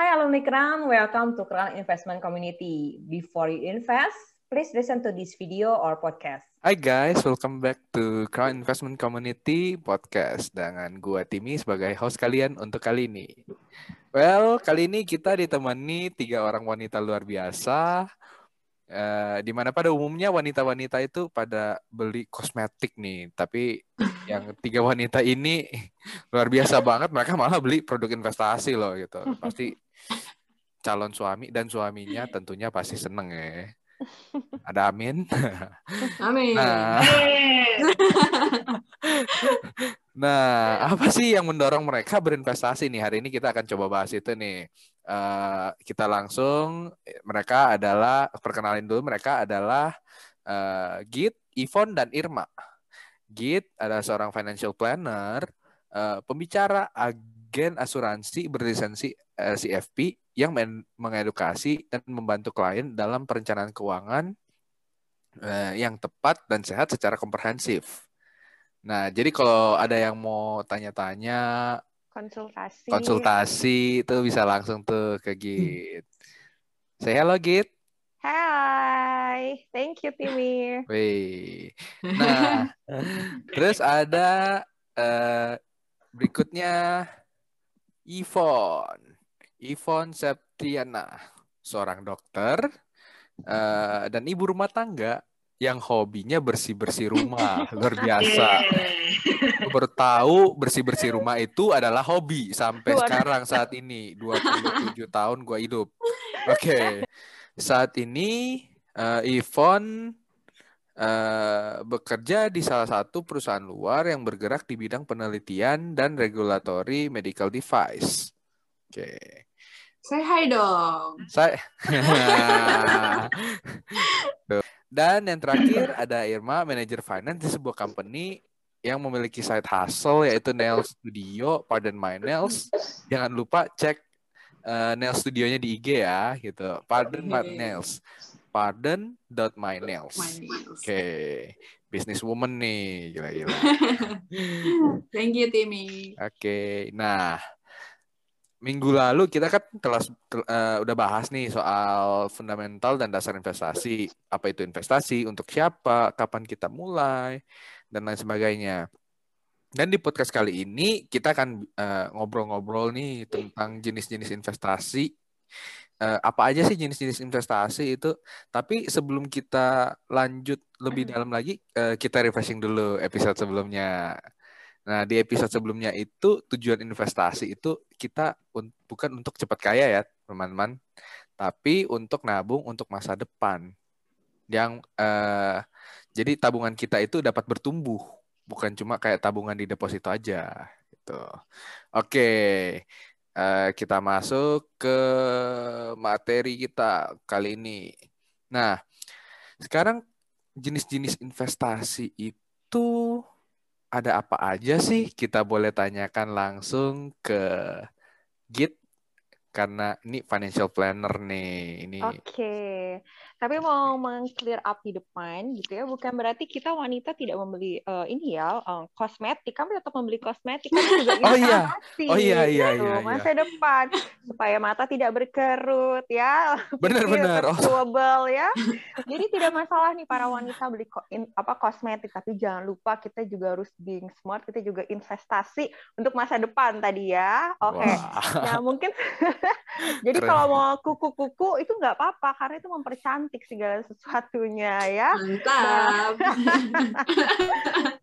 Hi alumni Keran, welcome to Keran Investment Community. Before you invest, please listen to this video or podcast. Hi guys, welcome back to Crown Investment Community Podcast dengan gua Timi sebagai host kalian untuk kali ini. Well, kali ini kita ditemani tiga orang wanita luar biasa. Uh, di mana pada umumnya wanita-wanita itu pada beli kosmetik nih, tapi yang tiga wanita ini luar biasa banget, mereka malah beli produk investasi loh gitu. Pasti calon suami dan suaminya tentunya pasti seneng ya. Ada amin. Amin. Nah, nah, apa sih yang mendorong mereka berinvestasi nih? Hari ini kita akan coba bahas itu nih. Uh, kita langsung mereka adalah perkenalin dulu mereka adalah uh, Git, Ivon dan Irma. Git adalah seorang financial planner, uh, pembicara agen asuransi berlisensi uh, CFP yang mengedukasi dan membantu klien dalam perencanaan keuangan uh, yang tepat dan sehat secara komprehensif. Nah, jadi kalau ada yang mau tanya-tanya konsultasi konsultasi itu bisa langsung tuh ke Git. Say hello Git. Hai, thank you Timmy. Wih. Nah, terus ada uh, berikutnya Ivon. Ivon Septriana, seorang dokter uh, dan ibu rumah tangga yang hobinya bersih-bersih rumah. Luar biasa. baru tahu bersih-bersih rumah itu adalah hobi sampai sekarang saat ini 27 tahun gue hidup. Oke. Okay. Saat ini uh, Ivon uh, bekerja di salah satu perusahaan luar yang bergerak di bidang penelitian dan regulatory medical device. Oke. Okay. Saya hai dong. Saya. Dan yang terakhir ada Irma, manajer finance di sebuah company yang memiliki side hustle yaitu Nail Studio, Pardon My Nails. Jangan lupa cek uh, Nail Studionya di IG ya, gitu. Pardon My Nails. Pardon dot my nails. Oke, okay. business woman nih, gila-gila. Thank you, Timmy. Oke, okay. nah minggu lalu kita kan telah uh, udah bahas nih soal fundamental dan dasar investasi. Apa itu investasi, untuk siapa, kapan kita mulai, dan lain sebagainya. Dan di podcast kali ini kita akan uh, ngobrol-ngobrol nih tentang jenis-jenis investasi. Uh, apa aja sih jenis-jenis investasi itu? Tapi sebelum kita lanjut lebih dalam lagi, uh, kita refreshing dulu episode sebelumnya. Nah, di episode sebelumnya itu tujuan investasi itu kita un bukan untuk cepat kaya ya, teman-teman, tapi untuk nabung untuk masa depan. Yang uh, jadi tabungan kita itu dapat bertumbuh, bukan cuma kayak tabungan di deposito aja gitu. Oke. Uh, kita masuk ke materi kita kali ini. Nah, sekarang jenis-jenis investasi itu ada apa aja sih? Kita boleh tanyakan langsung ke Git karena ini financial planner nih ini. Oke. Okay. Tapi mau meng-clear up di depan gitu ya, bukan berarti kita wanita tidak membeli uh, ini ya uh, kosmetik, kami tetap membeli kosmetik, kami juga oh iya, oh iya iya gitu, iya, iya. masa depan supaya mata tidak berkerut ya, benar-benar, oh. ya. Jadi tidak masalah nih para wanita beli ko in, apa kosmetik, tapi jangan lupa kita juga harus being smart, kita juga investasi untuk masa depan tadi ya. Oke, okay. nah mungkin jadi kalau mau kuku-kuku itu nggak apa-apa karena itu mempercantik cantik segala sesuatunya ya. Mantap.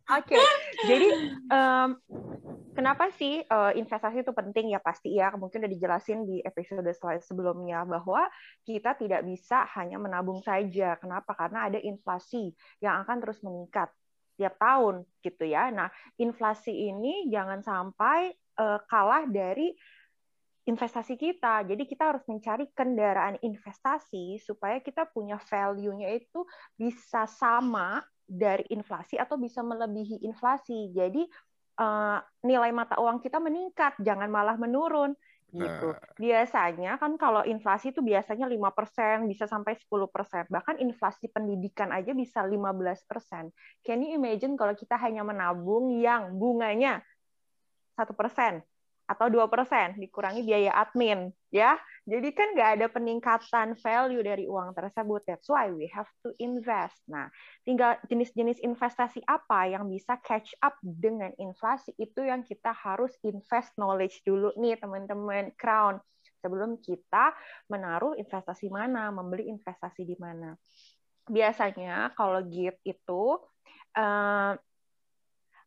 Oke, okay. jadi um, kenapa sih uh, investasi itu penting ya pasti ya mungkin udah dijelasin di episode sebelumnya bahwa kita tidak bisa hanya menabung saja. Kenapa? Karena ada inflasi yang akan terus meningkat tiap tahun gitu ya. Nah, inflasi ini jangan sampai uh, kalah dari investasi kita. Jadi kita harus mencari kendaraan investasi supaya kita punya value-nya itu bisa sama dari inflasi atau bisa melebihi inflasi. Jadi uh, nilai mata uang kita meningkat, jangan malah menurun gitu. Nah. Biasanya kan kalau inflasi itu biasanya 5%, bisa sampai 10%. Bahkan inflasi pendidikan aja bisa 15%. Can you imagine kalau kita hanya menabung yang bunganya 1%? Atau 2% dikurangi biaya admin ya. Jadi kan nggak ada peningkatan value dari uang tersebut. That's why we have to invest. Nah, tinggal jenis-jenis investasi apa yang bisa catch up dengan inflasi itu yang kita harus invest knowledge dulu nih teman-teman Crown sebelum kita menaruh investasi mana, membeli investasi di mana. Biasanya kalau GIT itu uh,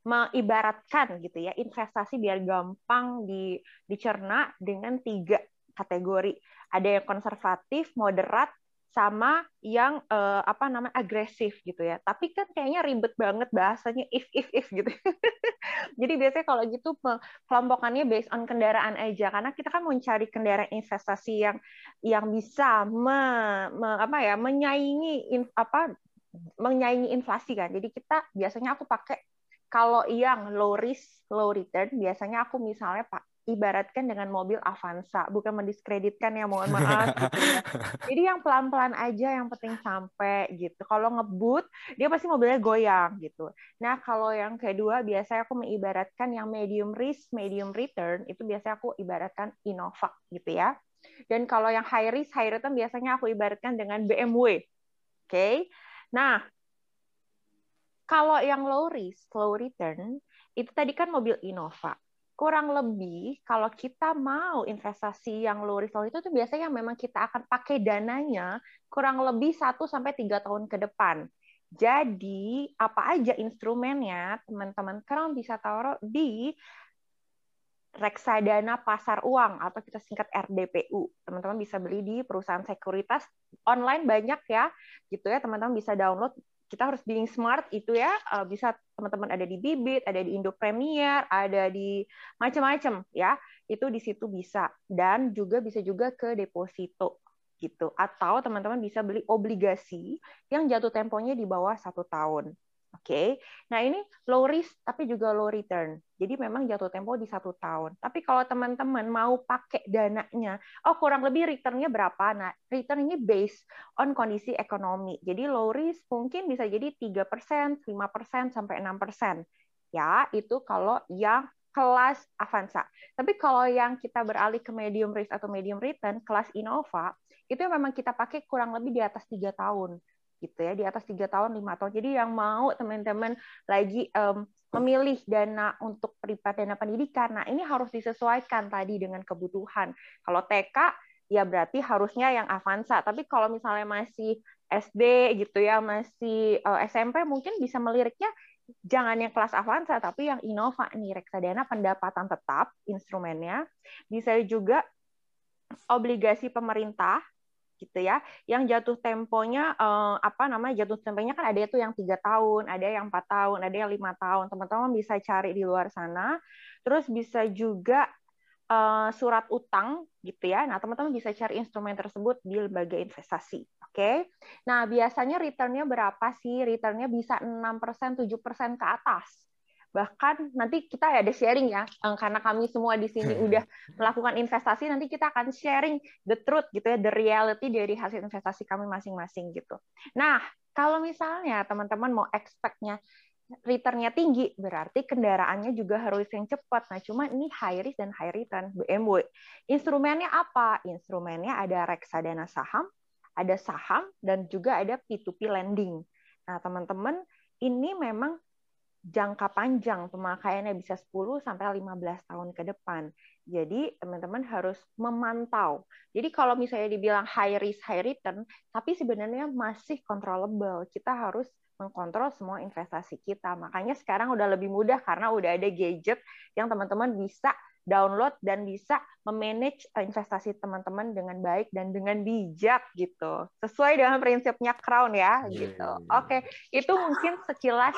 mengibaratkan gitu ya investasi biar gampang di, dicerna dengan tiga kategori. Ada yang konservatif, moderat, sama yang uh, apa namanya agresif gitu ya. Tapi kan kayaknya ribet banget bahasanya if if if gitu. Jadi biasanya kalau gitu kelompokannya based on kendaraan aja karena kita kan mau cari kendaraan investasi yang yang bisa me, me, apa ya menyaingi in, apa menyaingi inflasi kan. Jadi kita biasanya aku pakai kalau yang low risk, low return, biasanya aku misalnya pak ibaratkan dengan mobil Avanza, bukan mendiskreditkan ya, mohon maaf. gitu ya. Jadi yang pelan-pelan aja, yang penting sampai gitu. Kalau ngebut, dia pasti mobilnya goyang gitu. Nah kalau yang kedua, biasanya aku mengibaratkan yang medium risk, medium return, itu biasanya aku ibaratkan Innova gitu ya. Dan kalau yang high risk, high return biasanya aku ibaratkan dengan BMW. Oke, okay? nah kalau yang low risk, low return, itu tadi kan mobil Innova. Kurang lebih kalau kita mau investasi yang low risk, low itu tuh biasanya memang kita akan pakai dananya kurang lebih 1 sampai 3 tahun ke depan. Jadi, apa aja instrumennya, teman-teman sekarang bisa taruh di reksadana pasar uang atau kita singkat RDPU. Teman-teman bisa beli di perusahaan sekuritas online banyak ya, gitu ya. Teman-teman bisa download kita harus being smart itu ya uh, bisa teman-teman ada di Bibit, ada di Indo Premier, ada di macam-macam ya. Itu di situ bisa dan juga bisa juga ke deposito gitu. Atau teman-teman bisa beli obligasi yang jatuh temponya di bawah satu tahun. Oke, okay? nah ini low risk tapi juga low return. Jadi memang jatuh tempo di satu tahun. Tapi kalau teman-teman mau pakai dananya, oh kurang lebih returnnya berapa? Nah, return ini based on kondisi ekonomi. Jadi low risk mungkin bisa jadi 3%, 5%, sampai 6%. Ya, itu kalau yang kelas Avanza. Tapi kalau yang kita beralih ke medium risk atau medium return, kelas Innova, itu memang kita pakai kurang lebih di atas tiga tahun gitu ya di atas tiga tahun lima tahun. Jadi yang mau teman-teman lagi um, memilih dana untuk privat dana pendidikan nah ini harus disesuaikan tadi dengan kebutuhan. Kalau TK ya berarti harusnya yang Avanza. Tapi kalau misalnya masih SD gitu ya masih uh, eh, SMP mungkin bisa meliriknya jangan yang kelas Avanza tapi yang Innova nih. Reksadana pendapatan tetap instrumennya. Bisa juga obligasi pemerintah gitu ya. Yang jatuh temponya eh, apa namanya jatuh temponya kan ada itu yang tiga tahun ada yang empat tahun ada yang lima tahun. Teman-teman bisa cari di luar sana. Terus bisa juga eh, surat utang gitu ya. Nah teman-teman bisa cari instrumen tersebut di lembaga investasi oke? Okay? nah biasanya returnnya berapa sih? Returnnya bisa enam persen tujuh persen ke atas bahkan nanti kita ada sharing ya karena kami semua di sini udah melakukan investasi nanti kita akan sharing the truth gitu ya the reality dari hasil investasi kami masing-masing gitu. Nah kalau misalnya teman-teman mau expectnya returnnya tinggi berarti kendaraannya juga harus yang cepat. Nah cuma ini high risk dan high return BMW instrumennya apa? Instrumennya ada reksadana saham ada saham dan juga ada P2P lending. Nah teman-teman ini memang jangka panjang pemakaiannya bisa 10 sampai 15 tahun ke depan. Jadi teman-teman harus memantau. Jadi kalau misalnya dibilang high risk high return, tapi sebenarnya masih controllable. Kita harus mengkontrol semua investasi kita. Makanya sekarang udah lebih mudah karena udah ada gadget yang teman-teman bisa download dan bisa memanage eh, investasi teman-teman dengan baik dan dengan bijak gitu. Sesuai dengan prinsipnya Crown ya iya, gitu. Iya, iya. Oke, itu mungkin sekilas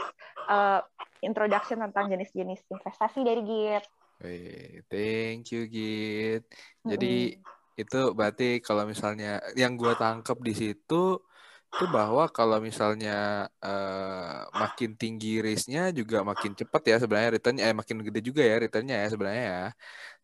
uh, introduction tentang jenis-jenis investasi dari Git. thank you Git. Jadi mm -hmm. itu berarti kalau misalnya yang gue tangkap di situ itu bahwa kalau misalnya uh, makin tinggi risknya juga makin cepat ya sebenarnya returnnya eh makin gede juga ya returnnya ya sebenarnya ya.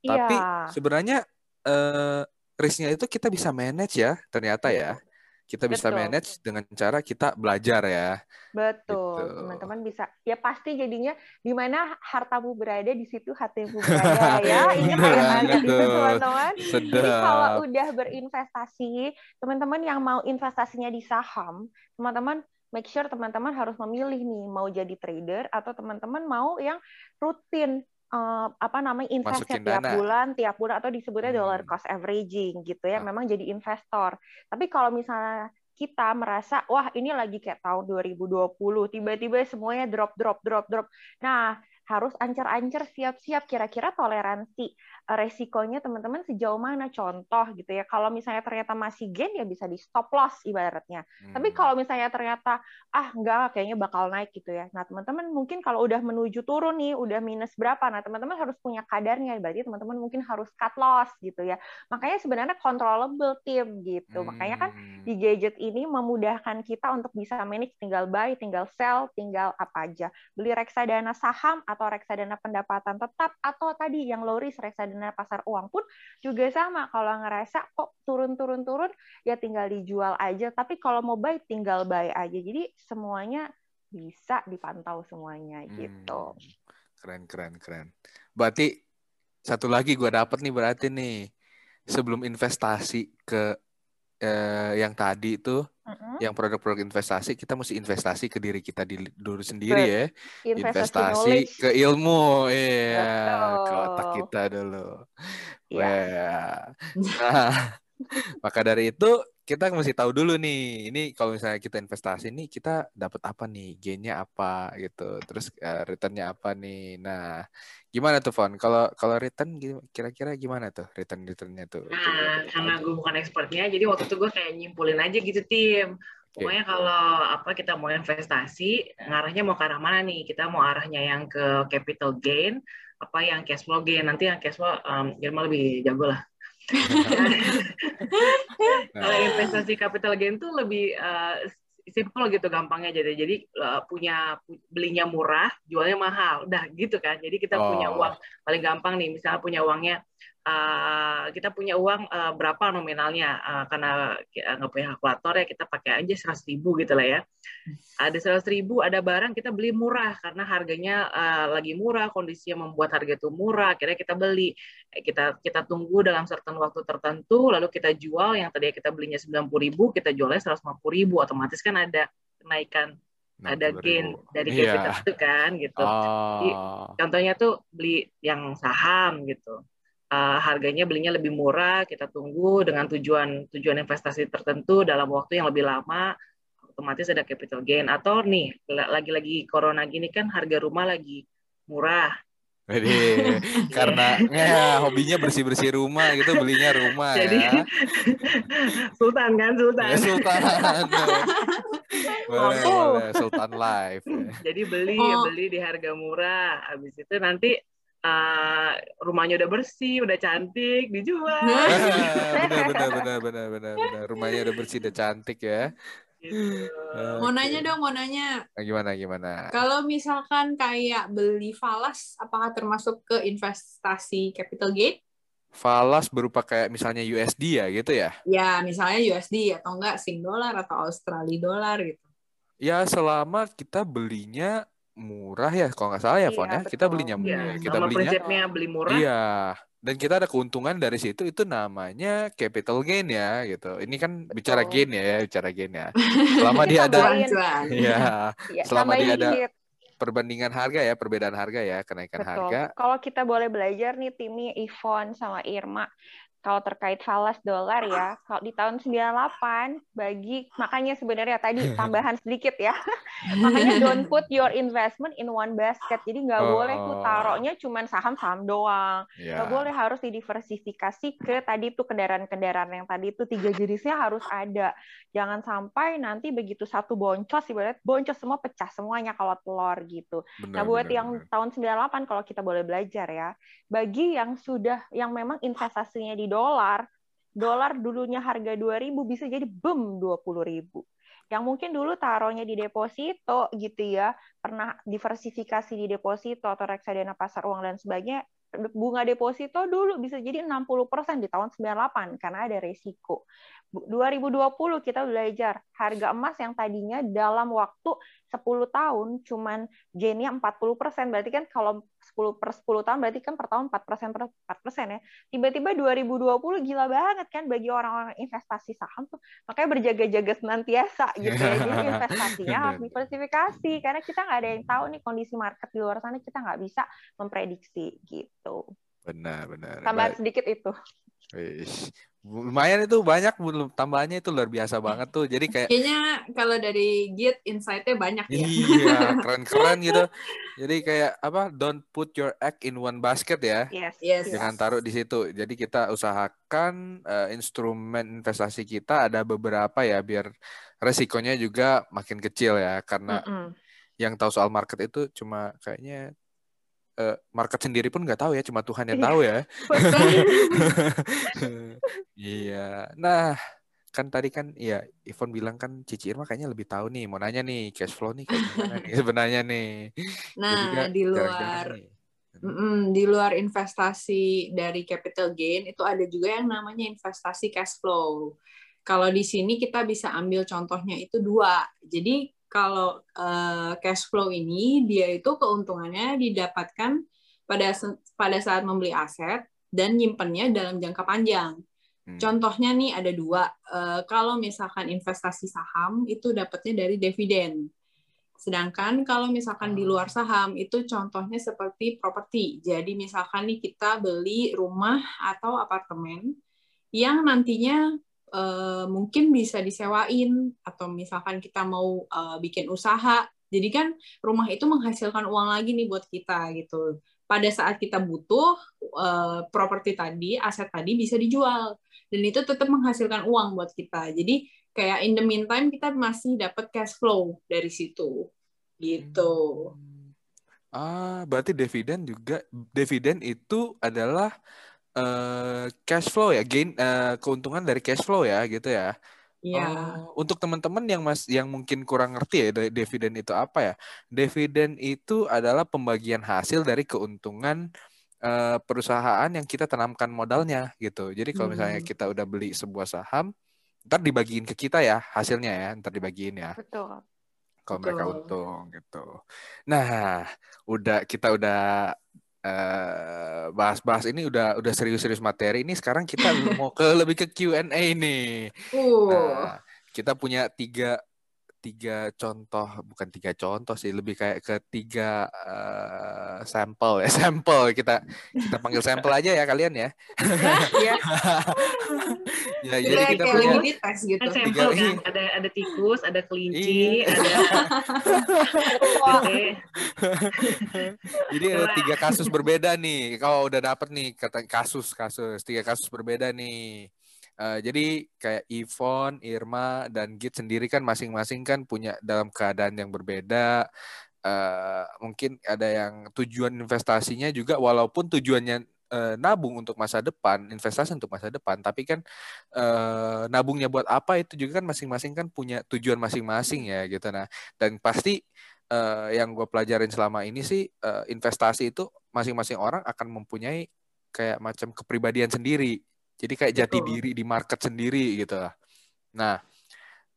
Tapi yeah. sebenarnya uh, risknya itu kita bisa manage ya ternyata ya. Kita bisa Betul. manage dengan cara kita belajar ya. Betul, Gitu. teman-teman bisa ya pasti jadinya di mana hartamu berada di situ hatimu berada ya. Ingat banget itu tuh. teman-teman. Jadi kalau udah berinvestasi, teman-teman yang mau investasinya di saham, teman-teman make sure teman-teman harus memilih nih mau jadi trader atau teman-teman mau yang rutin eh, apa namanya investnya Masukin tiap dana. bulan, tiap bulan atau disebutnya dollar Hmm. cost averaging gitu ya. Ah. Memang jadi investor. Tapi kalau misalnya kita merasa wah ini lagi kayak tahun 2020 tiba-tiba semuanya drop drop drop drop. Nah, harus ancer-ancer siap-siap kira-kira toleransi resikonya teman-teman sejauh mana contoh gitu ya. Kalau misalnya ternyata masih gain ya bisa di stop loss ibaratnya. Tapi Hmm. kalau misalnya ternyata ah enggak kayaknya bakal naik gitu ya. Nah, teman-teman mungkin kalau udah menuju turun nih, udah minus berapa. Nah, teman-teman harus punya kadarnya. Berarti teman-teman mungkin harus cut loss gitu ya. Makanya sebenarnya controllable tim gitu. Makanya kan Hmm. di gadget ini memudahkan kita untuk bisa manage tinggal buy, tinggal sell, tinggal apa aja. Beli reksadana saham atau reksadana pendapatan tetap atau tadi yang low risk reksadana pasar uang pun juga sama. Kalau ngerasa kok turun-turun-turun ya tinggal dijual aja. Tapi kalau mau buy tinggal buy aja. Jadi semuanya bisa dipantau semuanya gitu. Hmm. Keren, keren, keren. Berarti satu lagi gue dapet nih berarti nih sebelum investasi ke eh, yang tadi itu, Mm-mm. yang produk-produk investasi kita mesti investasi ke diri kita di, dulu sendiri ya. Investasi Investasi knowledge. ke ilmu, iya, ke Betul. otak kita dulu. Iya. Wah. Nah, maka dari itu kita mesti tahu dulu nih, ini kalau misalnya kita investasi nih kita dapat apa nih, gainnya apa gitu, terus eh, returnnya apa nih. Nah, gimana tuh Fon? Kalau kalau return kira-kira gimana tuh return returnnya tuh? Nah, karena gue bukan expertnya, jadi waktu itu gue kayak nyimpulin aja gitu tim. Pokoknya kalau apa kita mau investasi, ngarahnya mau ke arah mana nih? Kita mau arahnya yang ke capital gain, apa yang cash flow gain? Nanti yang cash flow um, Irma lebih jago lah. Kalau investasi capital gain tuh lebih uh, simple gitu gampangnya jadi jadi uh, punya belinya murah jualnya mahal. Udah gitu kan. Jadi kita punya Oh. uang. Paling gampang nih misalnya punya uangnya uh, kita punya uang uh, berapa nominalnya? Uh, karena kita nggak punya kalkulator ya kita pakai aja seratus ribu gitu lah ya. Ada seratus ribu ada barang kita beli murah. Karena harganya uh, lagi murah kondisinya membuat harga itu murah akhirnya kita beli. Kita kita tunggu dalam certain waktu tertentu lalu kita jual. Yang tadinya kita belinya 90.000 kita jualnya 150.000 otomatis kan ada kenaikan ada 60.000. gain dari Iya. capital itu kan gitu. Oh. contohnya tuh beli yang saham gitu Uh, harganya belinya lebih murah kita tunggu dengan tujuan tujuan investasi tertentu dalam waktu yang lebih lama otomatis ada capital gain atau nih la- lagi-lagi corona gini kan harga rumah lagi murah Jadi karena ya, hobinya bersih-bersih rumah gitu belinya rumah Jadi, ya. Sultan kan Sultan Ya, Sultan. boleh, boleh. Sultan Live. Jadi beli Oh. beli di harga murah. Habis itu nanti uh, rumahnya udah bersih, udah cantik, dijual. benar, benar, benar, benar, benar, benar. Rumahnya udah bersih, udah cantik ya. Gitu. Mau nanya dong, mau nanya. Nah, gimana, gimana? Kalau misalkan kayak beli falas, apakah termasuk ke investasi capital gain? Falas berupa kayak misalnya USD ya gitu ya? Ya, misalnya USD atau enggak Sing dollar atau Australia dollar gitu. Ya selama kita belinya murah ya, kalau nggak salah ya, Iya, Fon ya. betul. Kita belinya Ya, murah. Kita sama belinya prinsipnya beli murah. Iya. Dan kita ada keuntungan dari situ itu namanya capital gain ya gitu. Ini kan bicara Betul. gain ya, bicara gain ya. Selama dia ada. Iya, Ya, Selama dia ada dikit. perbandingan harga ya, perbedaan harga ya, kenaikan Betul. harga. Kalau kita boleh belajar nih timnya Ivon sama Irma kalau terkait falas dolar ya, kalau di tahun 98 bagi makanya sebenarnya tadi tambahan sedikit ya. makanya don't put your investment in one basket. Jadi nggak Oh. boleh tuh taruhnya cuman saham-saham doang. Ya. Nggak boleh harus didiversifikasi ke tadi tuh kendaraan-kendaraan yang tadi itu tiga jenisnya harus ada. Jangan sampai nanti begitu satu boncos ibarat boncos semua pecah semuanya kalau telur gitu. Benar, Nah, buat benar, yang benar. tahun 98 kalau kita boleh belajar ya, bagi yang sudah yang memang investasinya di dolar, dolar dulunya harga 2000 bisa jadi boom 20.000. Yang mungkin dulu taruhnya di deposito gitu ya, pernah diversifikasi di deposito atau reksadana pasar uang dan sebagainya, bunga deposito dulu bisa jadi 60% di tahun 98 karena ada resiko. 2020 kita belajar harga emas yang tadinya dalam waktu 10 tahun cuman gainnya 40%. Berarti kan kalau 10 per 10 tahun berarti kan per tahun 4% per 4% ya. Tiba-tiba 2020 gila banget kan bagi orang-orang investasi saham tuh. Makanya berjaga-jaga senantiasa gitu ya. Jadi investasinya harus diversifikasi karena kita nggak ada yang tahu nih kondisi market di luar sana kita nggak bisa memprediksi gitu. Benar, benar. Tambah sedikit itu. Wih, lumayan itu banyak tambahannya itu luar biasa banget tuh jadi kayak kayaknya kalau dari Git insight-nya banyak ya iya keren-keren gitu jadi kayak apa don't put your egg in one basket ya yes, yes. jangan taruh di situ jadi kita usahakan uh, instrumen investasi kita ada beberapa ya biar resikonya juga makin kecil ya karena mm -mm. yang tahu soal market itu cuma kayaknya uh, market sendiri pun nggak tahu ya, cuma Tuhan yang iya. tahu ya. iya. Nah, kan tadi kan ya Ivon bilang kan Cici Irma kayaknya lebih tahu nih, mau nanya nih cash flow nih kayak gimana nih sebenarnya nih. Nah, di luar Mm, di luar investasi dari capital gain itu ada juga yang namanya investasi cash flow. Kalau di sini kita bisa ambil contohnya itu dua. Jadi kalau uh, cash flow ini dia itu keuntungannya didapatkan pada pada saat membeli aset dan nyimpennya dalam jangka panjang. Hmm. Contohnya nih ada dua. Uh, kalau misalkan investasi saham itu dapatnya dari dividen. Sedangkan kalau misalkan di luar saham itu contohnya seperti properti. Jadi misalkan nih kita beli rumah atau apartemen yang nantinya uh, mungkin bisa disewain atau misalkan kita mau uh, bikin usaha. Jadi kan rumah itu menghasilkan uang lagi nih buat kita gitu. Pada saat kita butuh uh, properti tadi aset tadi bisa dijual. Dan itu tetap menghasilkan uang buat kita. Jadi kayak in the meantime kita masih dapat cash flow dari situ. Gitu. Ah berarti dividen juga dividen itu adalah uh, cash flow ya, gain uh, keuntungan dari cash flow ya gitu ya. Iya. Oh, untuk teman-teman yang mas yang mungkin kurang ngerti ya dividen itu apa ya? Dividen itu adalah pembagian hasil dari keuntungan uh, perusahaan yang kita tanamkan modalnya gitu. Jadi kalau misalnya hmm. kita udah beli sebuah saham, ntar dibagiin ke kita ya hasilnya ya, ntar dibagiin ya. Betul. Kalau mereka untung gitu. Nah, udah kita udah bahas-bahas uh, ini udah udah serius-serius materi ini sekarang kita mau ke lebih ke Q&A nih. Uh. Nah, kita punya tiga tiga contoh bukan tiga contoh sih lebih kayak ke tiga uh, sampel ya sampel kita kita panggil sampel aja ya kalian ya. Ya, ya jadi kita punya tes gitu. kan sampel kan ada ada tikus ada kelinci iya. ada jadi ada tiga kasus berbeda nih kalau udah dapet nih kata kasus kasus tiga kasus berbeda nih Uh, jadi kayak Ivon, Irma, dan Git sendiri kan masing-masing kan punya dalam keadaan yang berbeda. Uh, mungkin ada yang tujuan investasinya juga walaupun tujuannya uh, nabung untuk masa depan, investasi untuk masa depan, tapi kan uh, nabungnya buat apa itu juga kan masing-masing kan punya tujuan masing-masing ya gitu. Nah, dan pasti uh, yang gue pelajarin selama ini sih uh, investasi itu masing-masing orang akan mempunyai kayak macam kepribadian sendiri jadi kayak jati Betul. diri di market sendiri gitu lah. Nah,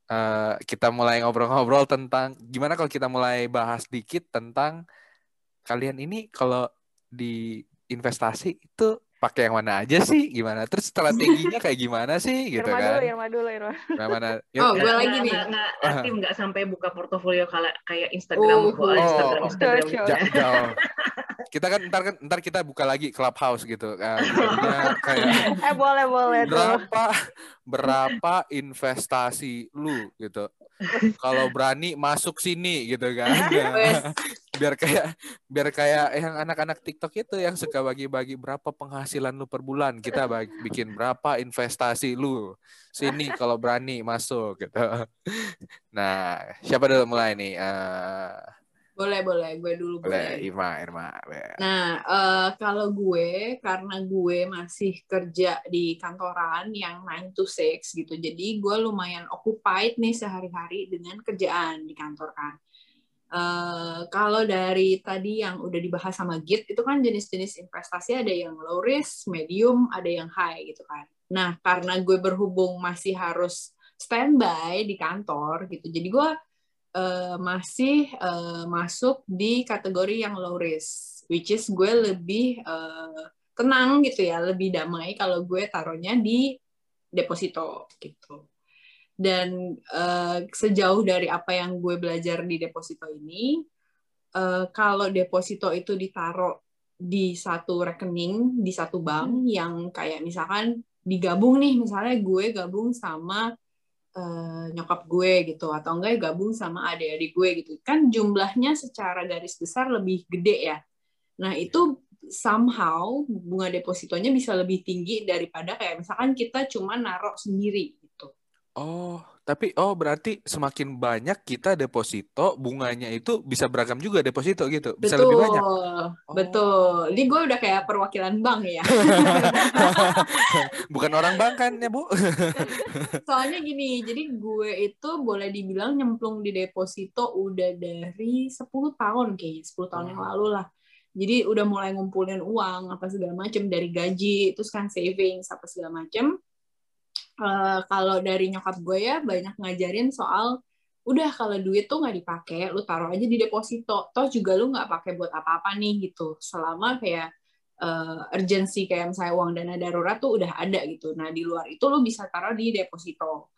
uh, kita mulai ngobrol-ngobrol tentang gimana kalau kita mulai bahas dikit tentang kalian ini kalau di investasi itu pakai yang mana aja sih? Gimana? Terus strateginya kayak gimana sih? Gitu Irma kan. Dulu Irma dulu Irma. Mana? Oh gue lagi nih. Nggak tim nggak sampai buka portofolio kayak kayak Instagram oh, oh, Instagram Instagram. Oh, kita kan ntar kan ntar kita buka lagi clubhouse gitu kan. Kayak eh boleh boleh berapa berapa investasi lu? gitu. Kalau berani masuk sini gitu kan. Biar kayak biar kayak yang anak-anak TikTok itu yang suka bagi-bagi berapa penghasilan lu per bulan. Kita bagi, bikin berapa investasi lu. Sini kalau berani masuk gitu. Nah siapa dulu mulai nih? Uh, boleh boleh gue dulu boleh, boleh. Irma Irma nah uh, kalau gue karena gue masih kerja di kantoran yang 9 to 6 gitu jadi gue lumayan occupied nih sehari-hari dengan kerjaan di kantor kan Uh, kalau dari tadi yang udah dibahas sama Git itu kan jenis-jenis investasi ada yang low risk, medium, ada yang high gitu kan. Nah karena gue berhubung masih harus standby di kantor gitu, jadi gue uh, masih uh, masuk di kategori yang low risk, which is gue lebih uh, tenang gitu ya, lebih damai kalau gue taruhnya di deposito gitu. Dan uh, sejauh dari apa yang gue belajar di deposito ini, uh, kalau deposito itu ditaruh di satu rekening di satu bank hmm. yang kayak misalkan digabung nih, misalnya gue gabung sama uh, nyokap gue gitu, atau enggak gabung sama adik-adik gue gitu, kan jumlahnya secara garis besar lebih gede ya. Nah itu somehow bunga depositonya bisa lebih tinggi daripada kayak misalkan kita cuma naruh sendiri Oh, tapi oh berarti semakin banyak kita deposito, bunganya itu bisa beragam juga deposito gitu. Bisa betul, lebih banyak. Oh. Betul. Ini gue udah kayak perwakilan bank ya. Bukan orang bank kan ya, Bu? Soalnya gini, jadi gue itu boleh dibilang nyemplung di deposito udah dari 10 tahun kayaknya, 10 tahun yang lalu lah. Jadi udah mulai ngumpulin uang apa segala macam dari gaji, terus kan savings apa segala macam uh, kalau dari nyokap gue ya banyak ngajarin soal udah kalau duit tuh nggak dipakai lu taruh aja di deposito. Toh juga lu nggak pakai buat apa-apa nih gitu. Selama kayak uh, urgency kayak misalnya uang dana darurat tuh udah ada gitu. Nah di luar itu lu bisa taruh di deposito.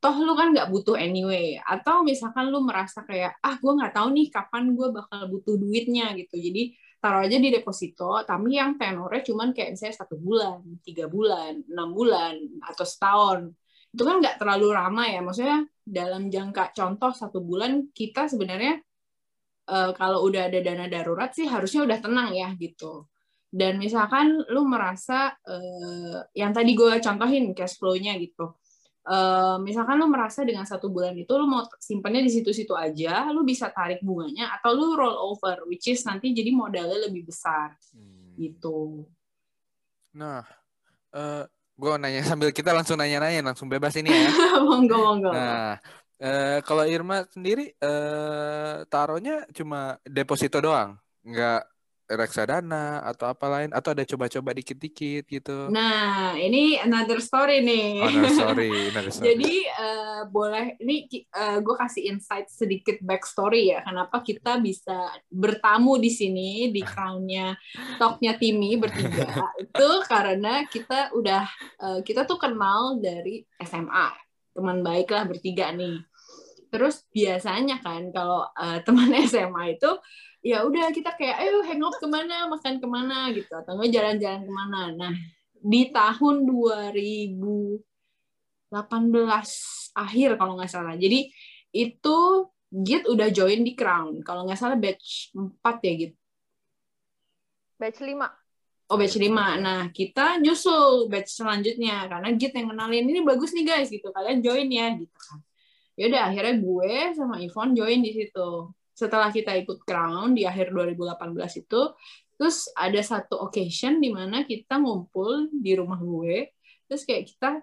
Toh lu kan nggak butuh anyway. Atau misalkan lu merasa kayak ah gue nggak tahu nih kapan gue bakal butuh duitnya gitu. Jadi taruh aja di deposito, tapi yang tenornya cuman kayak misalnya satu bulan, tiga bulan, enam bulan, atau setahun. Itu kan nggak terlalu ramai ya, maksudnya dalam jangka contoh satu bulan kita sebenarnya uh, kalau udah ada dana darurat sih harusnya udah tenang ya gitu. Dan misalkan lu merasa uh, yang tadi gue contohin cash flow-nya gitu, uh, misalkan lu merasa dengan satu bulan itu lu mau simpannya di situ-situ aja, lu bisa tarik bunganya atau lu roll over, which is nanti jadi modalnya lebih besar, hmm. gitu. Nah, uh, eh, gue nanya sambil kita langsung nanya-nanya, langsung bebas ini ya. monggo, monggo. Nah, uh, kalau Irma sendiri uh, taruhnya cuma deposito doang, nggak reksadana atau apa lain atau ada coba-coba dikit-dikit gitu. Nah, ini another story nih. Another story, another story. Jadi uh, boleh ini uh, gue kasih insight sedikit backstory ya kenapa kita bisa bertamu di sini di crownnya talknya Timi bertiga itu karena kita udah uh, kita tuh kenal dari SMA teman baik lah bertiga nih. Terus biasanya kan kalau uh, teman SMA itu ya udah kita kayak ayo hangout ke mana makan ke mana gitu. Atau enggak jalan-jalan ke mana. Nah di tahun 2018 akhir kalau nggak salah. Jadi itu Git udah join di Crown. Kalau nggak salah batch 4 ya Git? Batch 5 Oh batch 5. Nah, kita nyusul batch selanjutnya. Karena Git yang kenalin ini bagus nih guys gitu. Kalian join ya gitu kan. Ya udah akhirnya gue sama Ivon join di situ setelah kita ikut Crown di akhir 2018 itu, terus ada satu occasion di mana kita ngumpul di rumah gue, terus kayak kita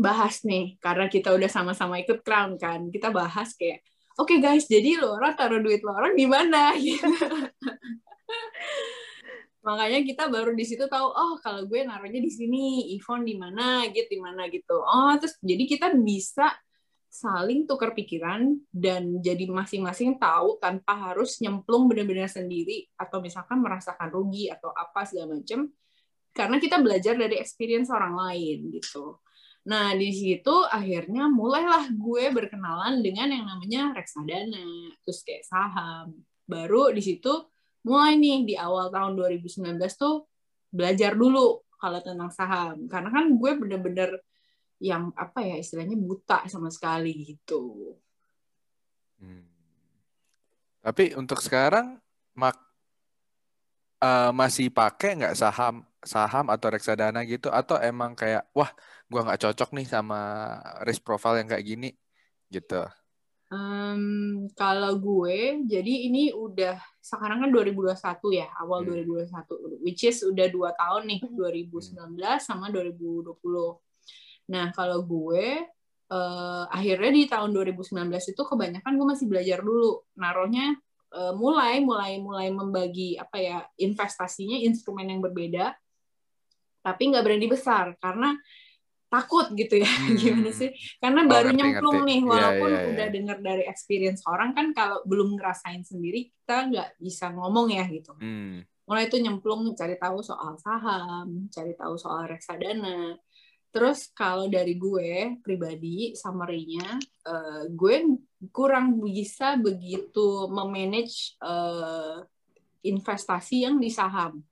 bahas nih, karena kita udah sama-sama ikut Crown kan, kita bahas kayak, oke okay guys, jadi orang taruh duit orang di mana? Makanya kita baru di situ tahu, oh kalau gue naruhnya di sini, Ivon di mana, gitu di mana gitu. Oh, terus jadi kita bisa saling tukar pikiran dan jadi masing-masing tahu tanpa harus nyemplung benar-benar sendiri atau misalkan merasakan rugi atau apa segala macam karena kita belajar dari experience orang lain gitu. Nah, di situ akhirnya mulailah gue berkenalan dengan yang namanya reksadana, terus kayak saham. Baru di situ mulai nih di awal tahun 2019 tuh belajar dulu kalau tentang saham. Karena kan gue bener-bener yang apa ya istilahnya buta sama sekali gitu. Hmm. Tapi untuk sekarang mak uh, masih pakai nggak saham saham atau reksadana gitu atau emang kayak wah gua nggak cocok nih sama risk profile yang kayak gini gitu. Um, kalau gue, jadi ini udah sekarang kan 2021 ya, awal hmm. 2021, which is udah dua tahun nih, 2019 hmm. sama 2020. Nah, kalau gue uh, akhirnya di tahun 2019 itu kebanyakan gue masih belajar dulu naruhnya uh, mulai mulai mulai membagi apa ya investasinya instrumen yang berbeda tapi nggak berani besar karena takut gitu ya hmm. gimana sih karena oh, baru ngerti, nyemplung ngerti. nih iya, walaupun yeah, yeah, yeah. udah dengar dari experience orang kan kalau belum ngerasain sendiri kita nggak bisa ngomong ya gitu hmm. mulai itu nyemplung cari tahu soal saham cari tahu soal reksadana terus kalau dari gue pribadi summary-nya uh, gue kurang bisa begitu memanage uh, investasi yang di saham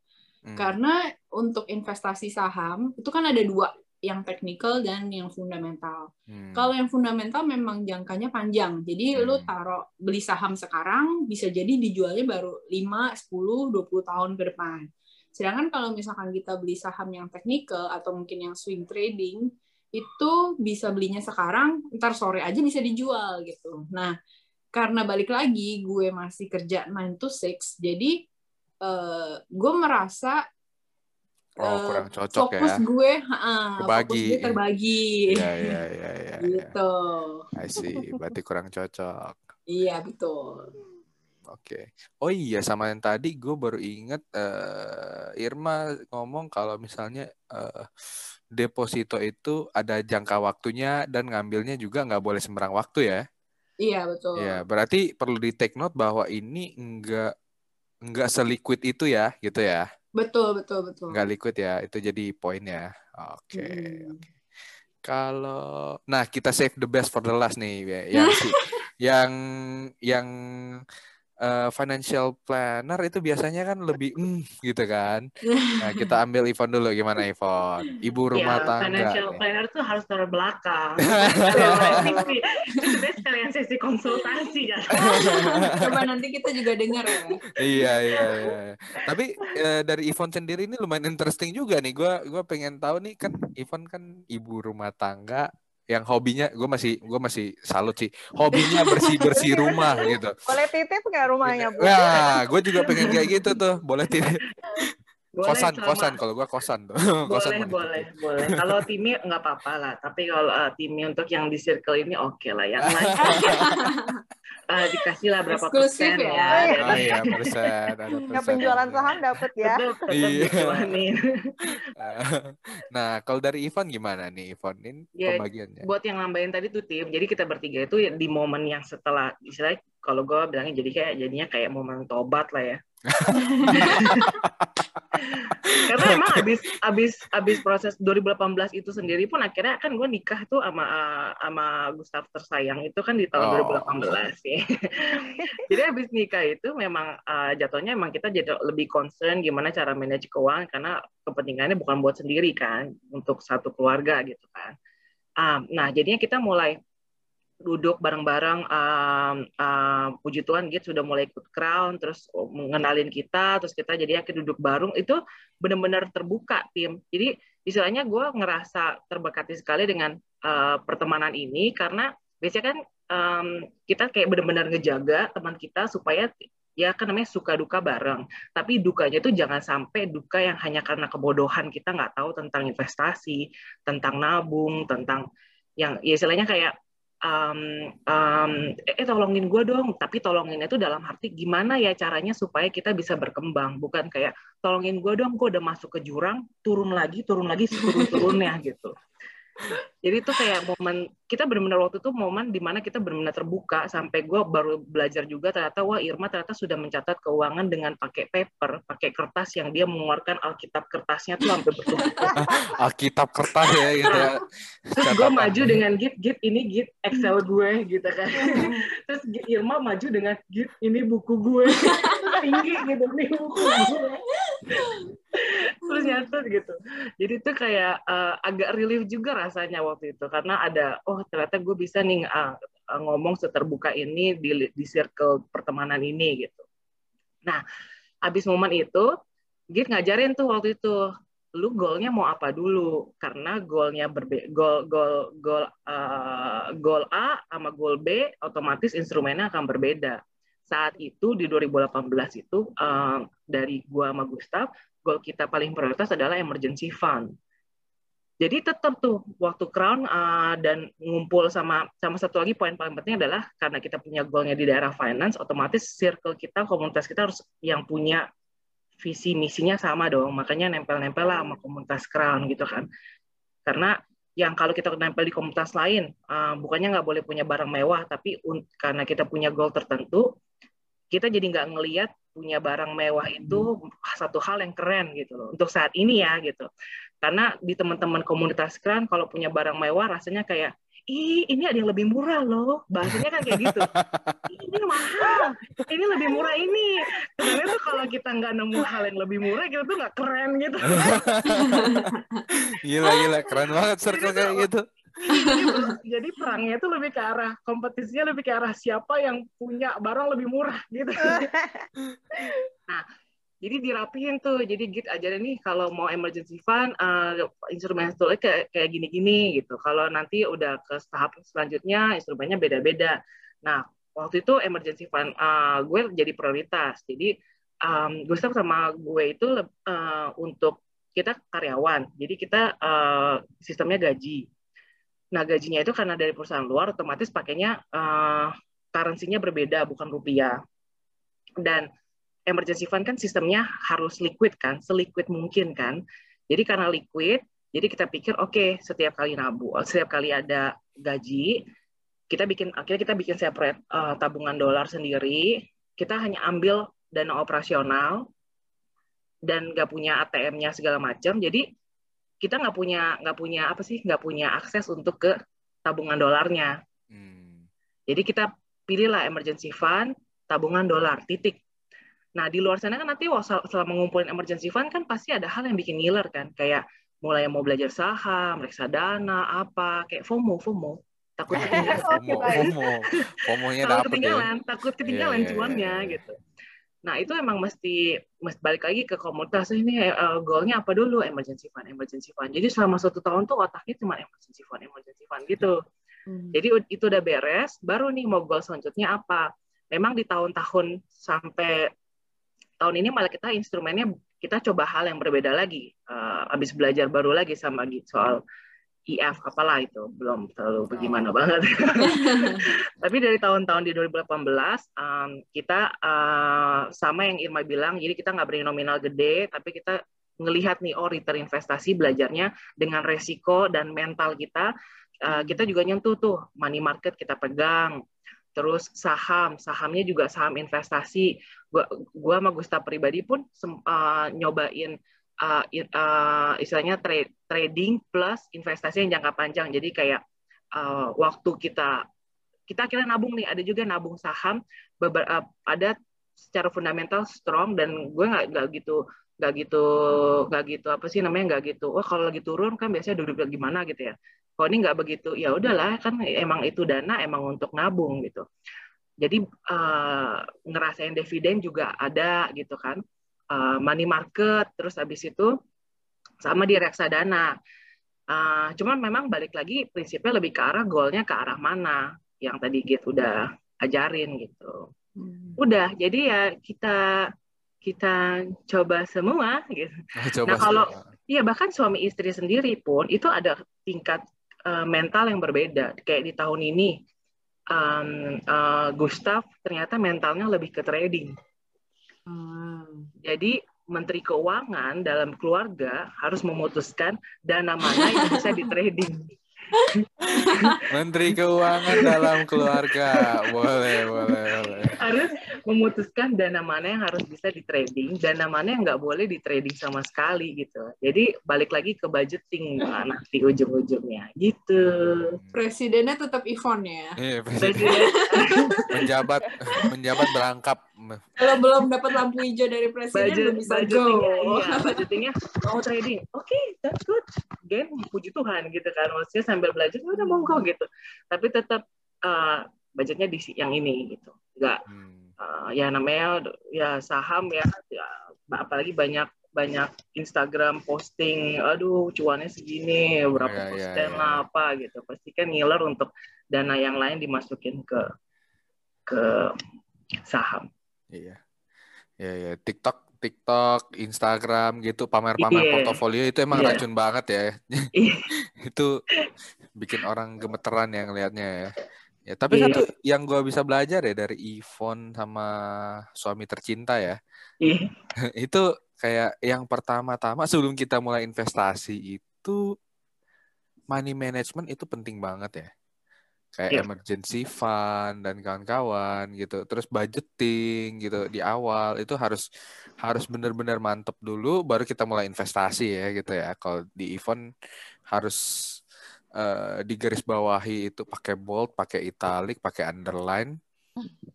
hmm. karena untuk investasi saham itu kan ada dua yang teknikal dan yang fundamental. Hmm. Kalau yang fundamental memang jangkanya panjang. Jadi hmm. lu taruh beli saham sekarang bisa jadi dijualnya baru 5, 10, 20 tahun ke depan. Sedangkan kalau misalkan kita beli saham yang teknikal atau mungkin yang swing trading itu bisa belinya sekarang, ntar sore aja bisa dijual gitu. Nah, karena balik lagi gue masih kerja 9 to 6, jadi uh, gue merasa Oh, uh, kurang cocok fokus ya. Gue, uh, Kebagi. fokus gue terbagi. Iya, iya, iya, iya. gitu. I see. Berarti kurang cocok. iya, betul. Oke. Okay. Oh iya, sama yang tadi gue baru inget uh, Irma ngomong kalau misalnya uh, deposito itu ada jangka waktunya dan ngambilnya juga nggak boleh sembarang waktu ya. Iya, betul. Iya, berarti perlu di take note bahwa ini enggak enggak seliquid itu ya, gitu ya. Betul, betul, betul. Nggak liquid ya, itu jadi poinnya. Oke, okay, hmm. Okay. Kalau, nah kita save the best for the last nih, ya. yang yang yang uh, financial planner itu biasanya kan lebih mm, gitu kan. Nah, kita ambil Ivon dulu gimana Ivon? Ibu iya, rumah ya, tangga. Financial nih. planner tuh harus taruh belakang. Sekalian sesi konsultasi ya. Coba nanti kita juga dengar ya. iya, iya, iya. Tapi uh, dari Ivon sendiri ini lumayan interesting juga nih. Gua gua pengen tahu nih kan Ivon kan ibu rumah tangga yang hobinya gue masih gue masih salut sih. Hobinya bersih bersih rumah gitu. Boleh titip nggak rumahnya bu? Nah gue juga pengen kayak gitu tuh. Boleh titip boleh kosan sama. kosan kalau gue kosan tuh boleh kosan boleh boleh kalau timnya nggak apa-apa lah tapi kalau uh, timnya untuk yang di circle ini oke okay lah yang lain uh, dikasih lah berapa Eksklusif persen ya. ya. Oh iya, persen. Ada persen. penjualan saham dapat ya. iya. nah, kalau dari Ivan gimana nih Ivan? Ini ya, pembagiannya. Buat yang nambahin tadi tuh tim, jadi kita bertiga itu di momen yang setelah, istilahnya kalau gue bilangnya jadi kayak jadinya kayak momen tobat lah ya. Karena emang abis abis abis proses 2018 itu sendiri pun akhirnya kan gue nikah tuh sama sama Gustaf tersayang itu kan di tahun oh. 2018 ya. jadi abis nikah itu memang uh, jatuhnya emang kita jadi lebih concern gimana cara manage keuangan karena kepentingannya bukan buat sendiri kan untuk satu keluarga gitu kan. Um, nah jadinya kita mulai duduk bareng-bareng um, um, puji Tuhan gitu sudah mulai ikut crown terus mengenalin kita terus kita jadi akhirnya duduk bareng itu benar-benar terbuka tim. Jadi istilahnya gue ngerasa terberkati sekali dengan uh, pertemanan ini karena biasanya kan um, kita kayak benar-benar ngejaga teman kita supaya ya kan namanya suka duka bareng. Tapi dukanya itu jangan sampai duka yang hanya karena kebodohan kita nggak tahu tentang investasi tentang nabung tentang yang ya istilahnya kayak um, um, eh tolongin gue dong tapi tolonginnya itu dalam arti gimana ya caranya supaya kita bisa berkembang. Bukan kayak tolongin gue dong gue udah masuk ke jurang turun lagi turun lagi turun turunnya gitu jadi itu kayak momen kita benar-benar waktu itu momen di mana kita benar-benar terbuka sampai gue baru belajar juga ternyata wah Irma ternyata sudah mencatat keuangan dengan pakai paper pakai kertas yang dia mengeluarkan alkitab kertasnya tuh sampai bertumpuk. Alkitab kertas ya gitu ya. terus gue maju dengan git git ini git Excel gue gitu kan. Terus Irma maju dengan git ini buku gue. Tinggi gitu nih buku gue terus nyatet gitu. Jadi itu kayak uh, agak relief juga rasanya waktu itu. Karena ada oh ternyata gue bisa nih uh, ngomong seterbuka ini di di circle pertemanan ini gitu. Nah habis momen itu Git ngajarin tuh waktu itu lu goalnya mau apa dulu? Karena goalnya berbe goal goal goal uh, goal A sama goal B otomatis instrumennya akan berbeda saat itu di 2018 itu uh, dari gua sama Gustaf goal kita paling prioritas adalah emergency fund. Jadi tetap tuh waktu crown uh, dan ngumpul sama sama satu lagi poin paling penting adalah karena kita punya goalnya di daerah finance, otomatis circle kita, komunitas kita harus yang punya visi misinya sama dong. Makanya nempel-nempel lah sama komunitas crown gitu kan. Karena yang kalau kita nempel di komunitas lain, uh, bukannya nggak boleh punya barang mewah, tapi karena kita punya goal tertentu, kita jadi nggak ngelihat punya barang mewah itu satu hal yang keren gitu loh untuk saat ini ya gitu. Karena di teman-teman komunitas keren kalau punya barang mewah rasanya kayak ih ini ada yang lebih murah loh. Bahasanya kan kayak gitu. Ini mahal. Ini lebih murah ini. Sebenarnya tuh kalau kita nggak nemu hal yang lebih murah kita tuh nggak keren gitu. Gila gila. Keren banget circle kayak gitu. Jadi, jadi perangnya itu lebih ke arah kompetisinya lebih ke arah siapa yang punya barang lebih murah gitu. Nah jadi dirapihin tuh. Jadi git aja nih kalau mau emergency fund uh, instrumen toolnya kayak kayak gini-gini gitu. Kalau nanti udah ke tahap selanjutnya instrumennya beda-beda. Nah waktu itu emergency fund uh, gue jadi prioritas. Jadi um, Gustaf sama gue itu uh, untuk kita karyawan. Jadi kita uh, sistemnya gaji. Nah gajinya itu karena dari perusahaan luar otomatis pakainya uh, currency-nya berbeda bukan rupiah. Dan emergency fund kan sistemnya harus liquid kan, seliquid mungkin kan. Jadi karena liquid, jadi kita pikir oke okay, setiap kali nabu, setiap kali ada gaji, kita bikin akhirnya kita bikin separate uh, tabungan dolar sendiri. Kita hanya ambil dana operasional dan nggak punya ATM-nya segala macam. Jadi kita nggak punya nggak punya apa sih nggak punya akses untuk ke tabungan dolarnya. Hmm. Jadi kita pilihlah emergency fund tabungan dolar titik Nah, di luar sana kan nanti selama ngumpulin emergency fund kan pasti ada hal yang bikin ngiler kan. Kayak mulai mau belajar saham, reksadana, apa, kayak FOMO, FOMO. Takut ketinggalan. FOMO, FOMO. FOMO-nya takut ketinggalan, ya. takut ketinggalan yeah, iya, cuannya yeah, yeah. gitu. Nah, itu emang mesti, mesti balik lagi ke komunitas ini uh, goalnya apa dulu emergency fund, emergency fund. Jadi selama satu tahun tuh otaknya cuma emergency fund, emergency fund gitu. Hmm. Jadi itu udah beres, baru nih mau goal selanjutnya apa. Memang di tahun-tahun sampai tahun ini malah kita instrumennya kita coba hal yang berbeda lagi. Uh, habis belajar baru lagi sama gitu soal IF apalah itu belum terlalu bagaimana oh. banget. Tapi dari tahun-tahun di 2018 um, kita uh, sama yang Irma bilang, jadi kita nggak beri nominal gede, tapi kita ngelihat nih oh return investasi belajarnya dengan resiko dan mental kita. Uh, kita juga nyentuh tuh money market kita pegang, terus saham sahamnya juga saham investasi. Gua gua sama Gusta pribadi pun uh, nyobain uh, uh, istilahnya trade trading plus investasi yang jangka panjang. Jadi kayak uh, waktu kita kita akhirnya nabung nih. Ada juga nabung saham. Beberapa ada secara fundamental strong dan gue nggak nggak gitu nggak gitu nggak gitu apa sih namanya nggak gitu. Wah kalau lagi turun kan biasanya duduk gimana gitu ya kalau ini nggak begitu ya udahlah kan emang itu dana emang untuk nabung gitu. Jadi uh, ngerasain dividen juga ada gitu kan. Uh, money market terus habis itu sama di reksadana. Uh, cuman memang balik lagi prinsipnya lebih ke arah goalnya ke arah mana? Yang tadi gitu udah ajarin gitu. Hmm. udah jadi ya kita kita coba semua gitu. Coba nah kalau iya bahkan suami istri sendiri pun itu ada tingkat uh, mental yang berbeda. Kayak di tahun ini um, uh, Gustav ternyata mentalnya lebih ke trading. Hmm. Jadi Menteri Keuangan dalam keluarga harus memutuskan dana mana yang bisa di trading. Menteri Keuangan dalam keluarga. Boleh, boleh, boleh. Harus memutuskan dana mana yang harus bisa di trading, dana mana yang nggak boleh di trading sama sekali gitu. Jadi balik lagi ke budgeting nanti ujung-ujungnya gitu. Presidennya tetap Ivon ya. Iya, presiden. menjabat menjabat berangkap. Kalau belum dapat lampu hijau dari presiden Budget, belum bisa budgeting go. Iya, budgetingnya mau trading. Oke, okay, that's good. Game puji Tuhan gitu kan. Maksudnya sambil belajar ya udah monggo gitu. Tapi tetap uh, budgetnya di yang ini gitu nggak hmm. Uh, ya namanya ya saham ya, ya apalagi banyak banyak Instagram posting, aduh cuannya segini, berapa ya, persen ya, lah ya. apa gitu. Pasti kan ngiler untuk dana yang lain dimasukin ke ke saham. Iya, ya, ya. TikTok TikTok, Instagram gitu, pamer-pamer yeah. portofolio itu emang yeah. racun banget ya. Yeah. itu bikin orang gemeteran yang liatnya ya. Ya, tapi yeah. satu yang gue bisa belajar ya dari Ivon sama suami tercinta ya. Yeah. itu kayak yang pertama-tama sebelum kita mulai investasi itu money management itu penting banget ya kayak yeah. emergency fund dan kawan-kawan gitu terus budgeting gitu di awal itu harus harus benar-benar mantep dulu baru kita mulai investasi ya gitu ya kalau di event harus uh, garis bawahi itu pakai bold pakai italic pakai underline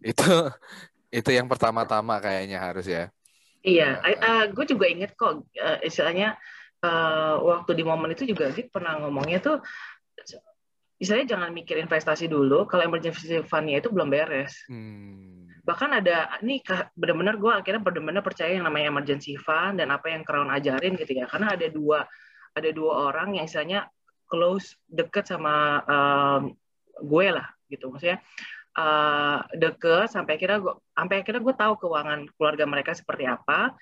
itu itu yang pertama-tama kayaknya harus ya iya uh, uh, gue juga inget kok uh, istilahnya uh, waktu di momen itu juga Git pernah ngomongnya tuh misalnya jangan mikir investasi dulu kalau emergency fund-nya itu belum beres. Hmm. Bahkan ada nih benar-benar gue akhirnya benar-benar percaya yang namanya emergency fund dan apa yang Crown ajarin gitu ya. Karena ada dua ada dua orang yang istilahnya close deket sama um, gue lah gitu. Maksudnya uh, deket sampai akhirnya gue sampai akhirnya gue tahu keuangan keluarga mereka seperti apa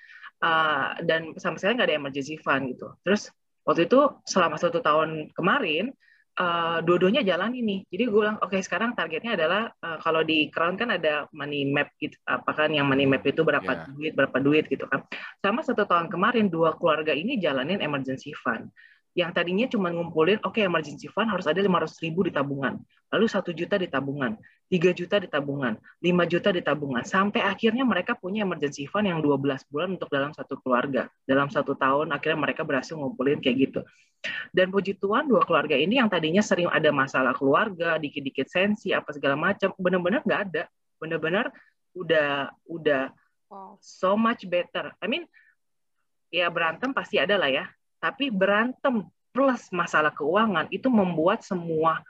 uh, dan sama sekali nggak ada emergency fund gitu. Terus waktu itu selama satu tahun kemarin uh, dua-duanya jalan ini. Jadi gue bilang, oke okay, sekarang targetnya adalah uh, kalau di Crown kan ada money map gitu, apa kan yang money map itu berapa yeah. duit, berapa duit gitu kan. Sama satu tahun kemarin dua keluarga ini jalanin emergency fund. Yang tadinya cuma ngumpulin, oke okay, emergency fund harus ada 500 ribu di tabungan, lalu satu juta di tabungan, 3 juta di tabungan, 5 juta di tabungan, sampai akhirnya mereka punya emergency fund yang 12 bulan untuk dalam satu keluarga. Dalam satu tahun akhirnya mereka berhasil ngumpulin kayak gitu. Dan puji Tuhan dua keluarga ini yang tadinya sering ada masalah keluarga, dikit-dikit sensi, apa segala macam, benar-benar nggak ada. Benar-benar udah udah so much better. I mean, ya berantem pasti ada lah ya. Tapi berantem plus masalah keuangan itu membuat semua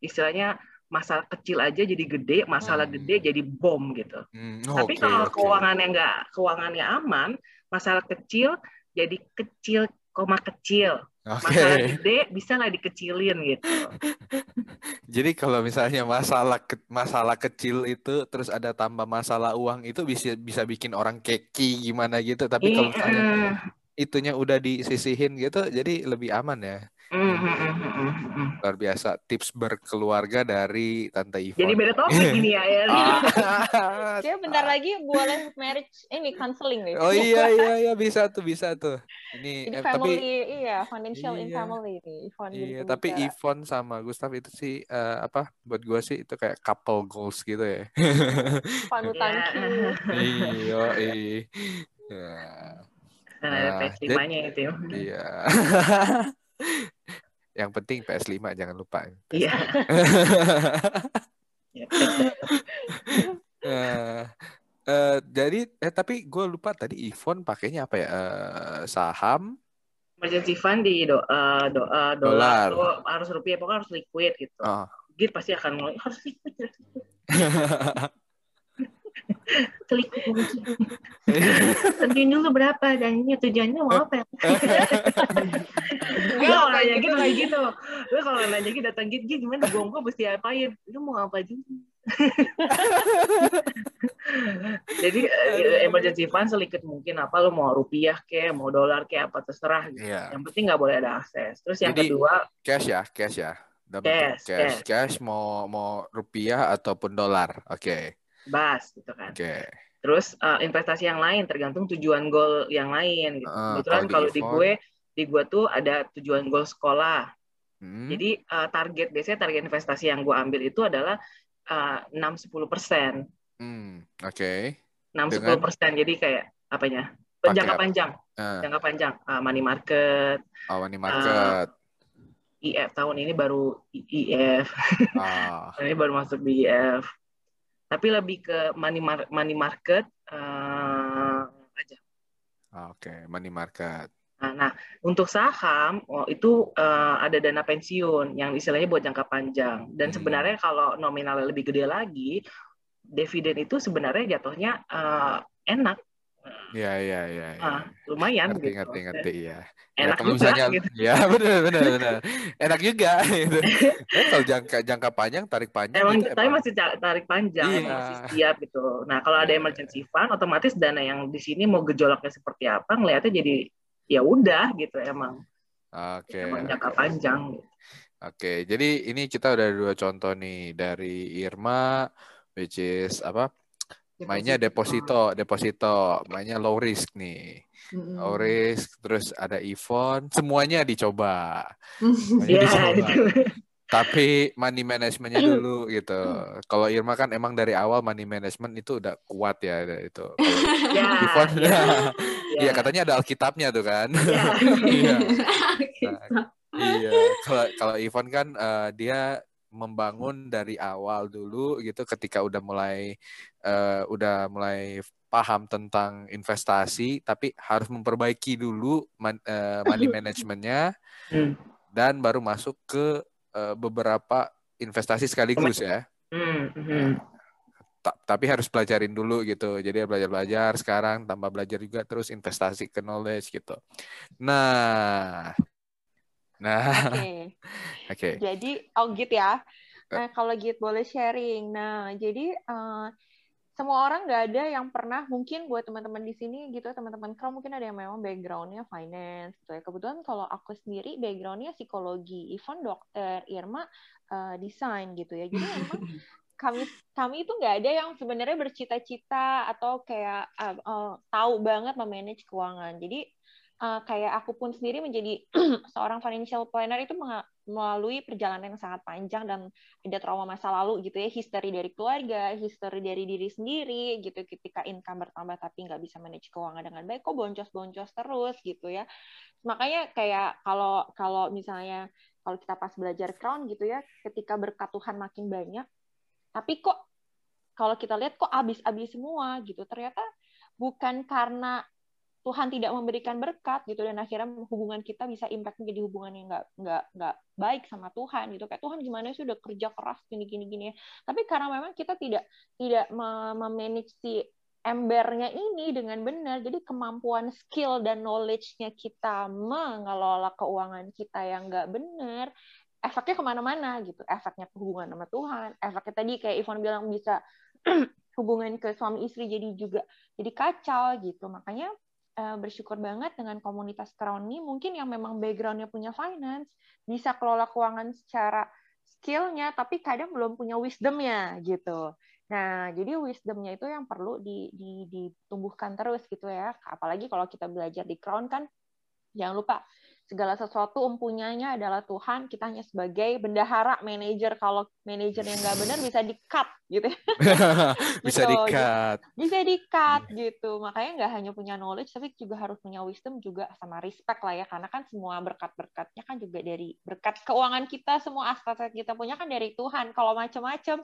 istilahnya masalah kecil aja jadi gede, masalah hmm. gede jadi bom gitu. Hmm, Tapi kalau okay. keuangannya nggak keuangannya aman, masalah kecil jadi kecil koma kecil. Okay. Masalah gede bisa nggak dikecilin gitu. Jadi kalau misalnya masalah ke, masalah kecil itu terus ada tambah masalah uang itu bisa bisa bikin orang keki gimana gitu. Tapi kalau misalnya itunya udah disisihin gitu, jadi lebih aman ya. Mm, mm, mm, Luar biasa tips berkeluarga dari Tante Ivon. Jadi beda topik ini ya. ya. Dia bentar lagi boleh marriage ini counseling nih. Oh iya iya iya bisa tuh bisa tuh. Ini eh, family, tapi iya financial iya, in family nih Ivon. Iya tapi Ivon sama Gustav itu sih uh, apa buat gue sih itu kayak couple goals gitu ya. Panutan. iya iya. Nah, ada PS5-nya itu. Iya. Yang penting PS5 jangan lupa. Iya. uh, uh, jadi eh tapi gue lupa tadi Ivon pakainya apa ya? Uh, saham. Emergency fund di do, uh, do, uh, dolar, dolar. harus rupiah pokoknya harus liquid gitu. Oh. Git pasti akan mulai harus liquid. klik tentuin dulu berapa dan ini tujuannya mau apa? Gue kalau nanya gitu kayak gitu. Gue kalau nanya gitu datang gitu gimana? Gue gue mesti apain? Lu mau apa juga jadi eh, emergency fund sedikit mungkin apa lo mau rupiah ke mau dolar ke apa terserah gitu. yeah. yang penting nggak boleh ada akses. Terus yang jadi, kedua cash ya cash ya. Cash, cash, cash, cash mau mau rupiah ataupun dolar. Oke. okay bas gitu kan. Okay. Terus uh, investasi yang lain tergantung tujuan goal yang lain gitu. Uh, Kebetulan kalau di, gue di gue tuh ada tujuan goal sekolah. Hmm. Jadi uh, target biasanya target investasi yang gue ambil itu adalah enam sepuluh persen. Hmm, Oke. Enam sepuluh persen. Jadi kayak apanya? Jangka panjang. Uh. Jangka panjang. Uh, money market. Oh, money market. Uh, IF tahun ini baru IF. Oh. ini baru masuk di IF tapi lebih ke money mar money market uh, aja. Oke, okay, money market. Nah, nah, untuk saham oh, itu uh, ada dana pensiun yang istilahnya buat jangka panjang. Dan hmm. sebenarnya kalau nominalnya lebih gede lagi, dividen itu sebenarnya jatuhnya uh, enak. Iya iya iya. Ya. Nah, lumayan ngerti, gitu. Ngerti ngerti ya. Enak ya, kalau juga, misalnya, gitu. ya benar benar benar. Enak juga gitu. Ya, kalau jangka jangka panjang tarik panjang. Emang gitu, tapi masih ca- tarik panjang, Iya. emang masih siap gitu. Nah kalau ada Iya. emergency fund, otomatis dana yang di sini mau gejolaknya seperti apa, ngelihatnya jadi ya udah gitu emang, Oke. emang jangka panjang. Gitu. Oke, jadi ini kita udah dua contoh nih dari Irma, which is apa? Mainnya deposito, deposito, mainnya low risk nih. Low risk, terus ada Ivon, semuanya dicoba. Semuanya Iya, dicoba. gitu. Tapi money managementnya dulu gitu. Kalau Irma kan emang dari awal money management itu udah kuat ya itu. Ya, Ivon, ya, iya katanya ada Alkitabnya tuh kan. ya. Iya. Gitu. Iya, kalau kalau Ivan kan eh, dia membangun dari awal dulu gitu ketika udah mulai eh, udah mulai paham tentang investasi tapi harus memperbaiki dulu man- eh, money managementnya Hmm. dan baru masuk ke eh, beberapa investasi sekaligus ya. Hmm, hmm. Ta- tapi harus pelajarin dulu gitu. Jadi belajar-belajar sekarang tambah belajar juga terus investasi ke knowledge gitu. Nah. Nah, Oke. oke. Jadi, oh gitu ya. Nah, kalau gitu boleh sharing. Nah, jadi eh, semua orang nggak ada yang pernah, mungkin buat teman-teman di sini gitu, teman-teman kalau mungkin ada yang memang background-nya finance gitu ya. Kebetulan kalau aku sendiri background-nya psikologi, Ivan dokter, Irma eh, desain gitu ya. Jadi memang kami kami itu nggak ada yang sebenarnya bercita-cita atau kayak eh, eh, tahu banget memanage keuangan. Jadi eh, kayak aku pun sendiri menjadi seorang financial planner itu melalui perjalanan yang sangat panjang dan ada trauma masa lalu gitu ya, history dari keluarga, history dari diri sendiri gitu. Ketika income bertambah tapi nggak bisa manage keuangan dengan baik, kok boncos-boncos terus gitu ya. Makanya kayak kalau kalau misalnya kalau kita pas belajar crown gitu ya, ketika berkat Tuhan makin banyak, tapi kok kalau kita lihat kok habis-habis semua gitu. Ternyata bukan karena Tuhan tidak memberikan berkat gitu dan akhirnya hubungan kita bisa impact menjadi hubungan yang nggak nggak nggak baik sama Tuhan gitu. Kayak Tuhan gimana sih udah kerja keras gini gini gini ya? Tapi karena memang kita tidak tidak me- memanage si embernya ini dengan benar jadi kemampuan skill dan knowledge-nya kita mengelola keuangan kita yang nggak benar efeknya ke mana-mana gitu. Efeknya hubungan sama Tuhan efeknya tadi kayak Ivan bilang bisa hubungan ke suami istri jadi juga jadi kacau gitu. Makanya eh, bersyukur banget dengan komunitas Crown ini mungkin yang memang backgroundnya punya finance bisa kelola keuangan secara skillnya tapi kadang belum punya wisdomnya gitu. Nah jadi wisdomnya itu yang perlu di, di, ditumbuhkan terus gitu ya. Apalagi kalau kita belajar di Crown kan jangan lupa segala sesuatu empunyanya adalah Tuhan kita hanya sebagai bendahara manajer kalau manajer yang nggak benar bisa di cut gitu. Bisa Gitu. di-cut. bisa di cut gitu. Makanya nggak hanya punya knowledge tapi juga harus punya wisdom juga sama respect lah ya. Karena kan semua berkat-berkatnya kan juga dari berkat keuangan kita semua aset kita punya kan dari Tuhan. Kalau macam-macam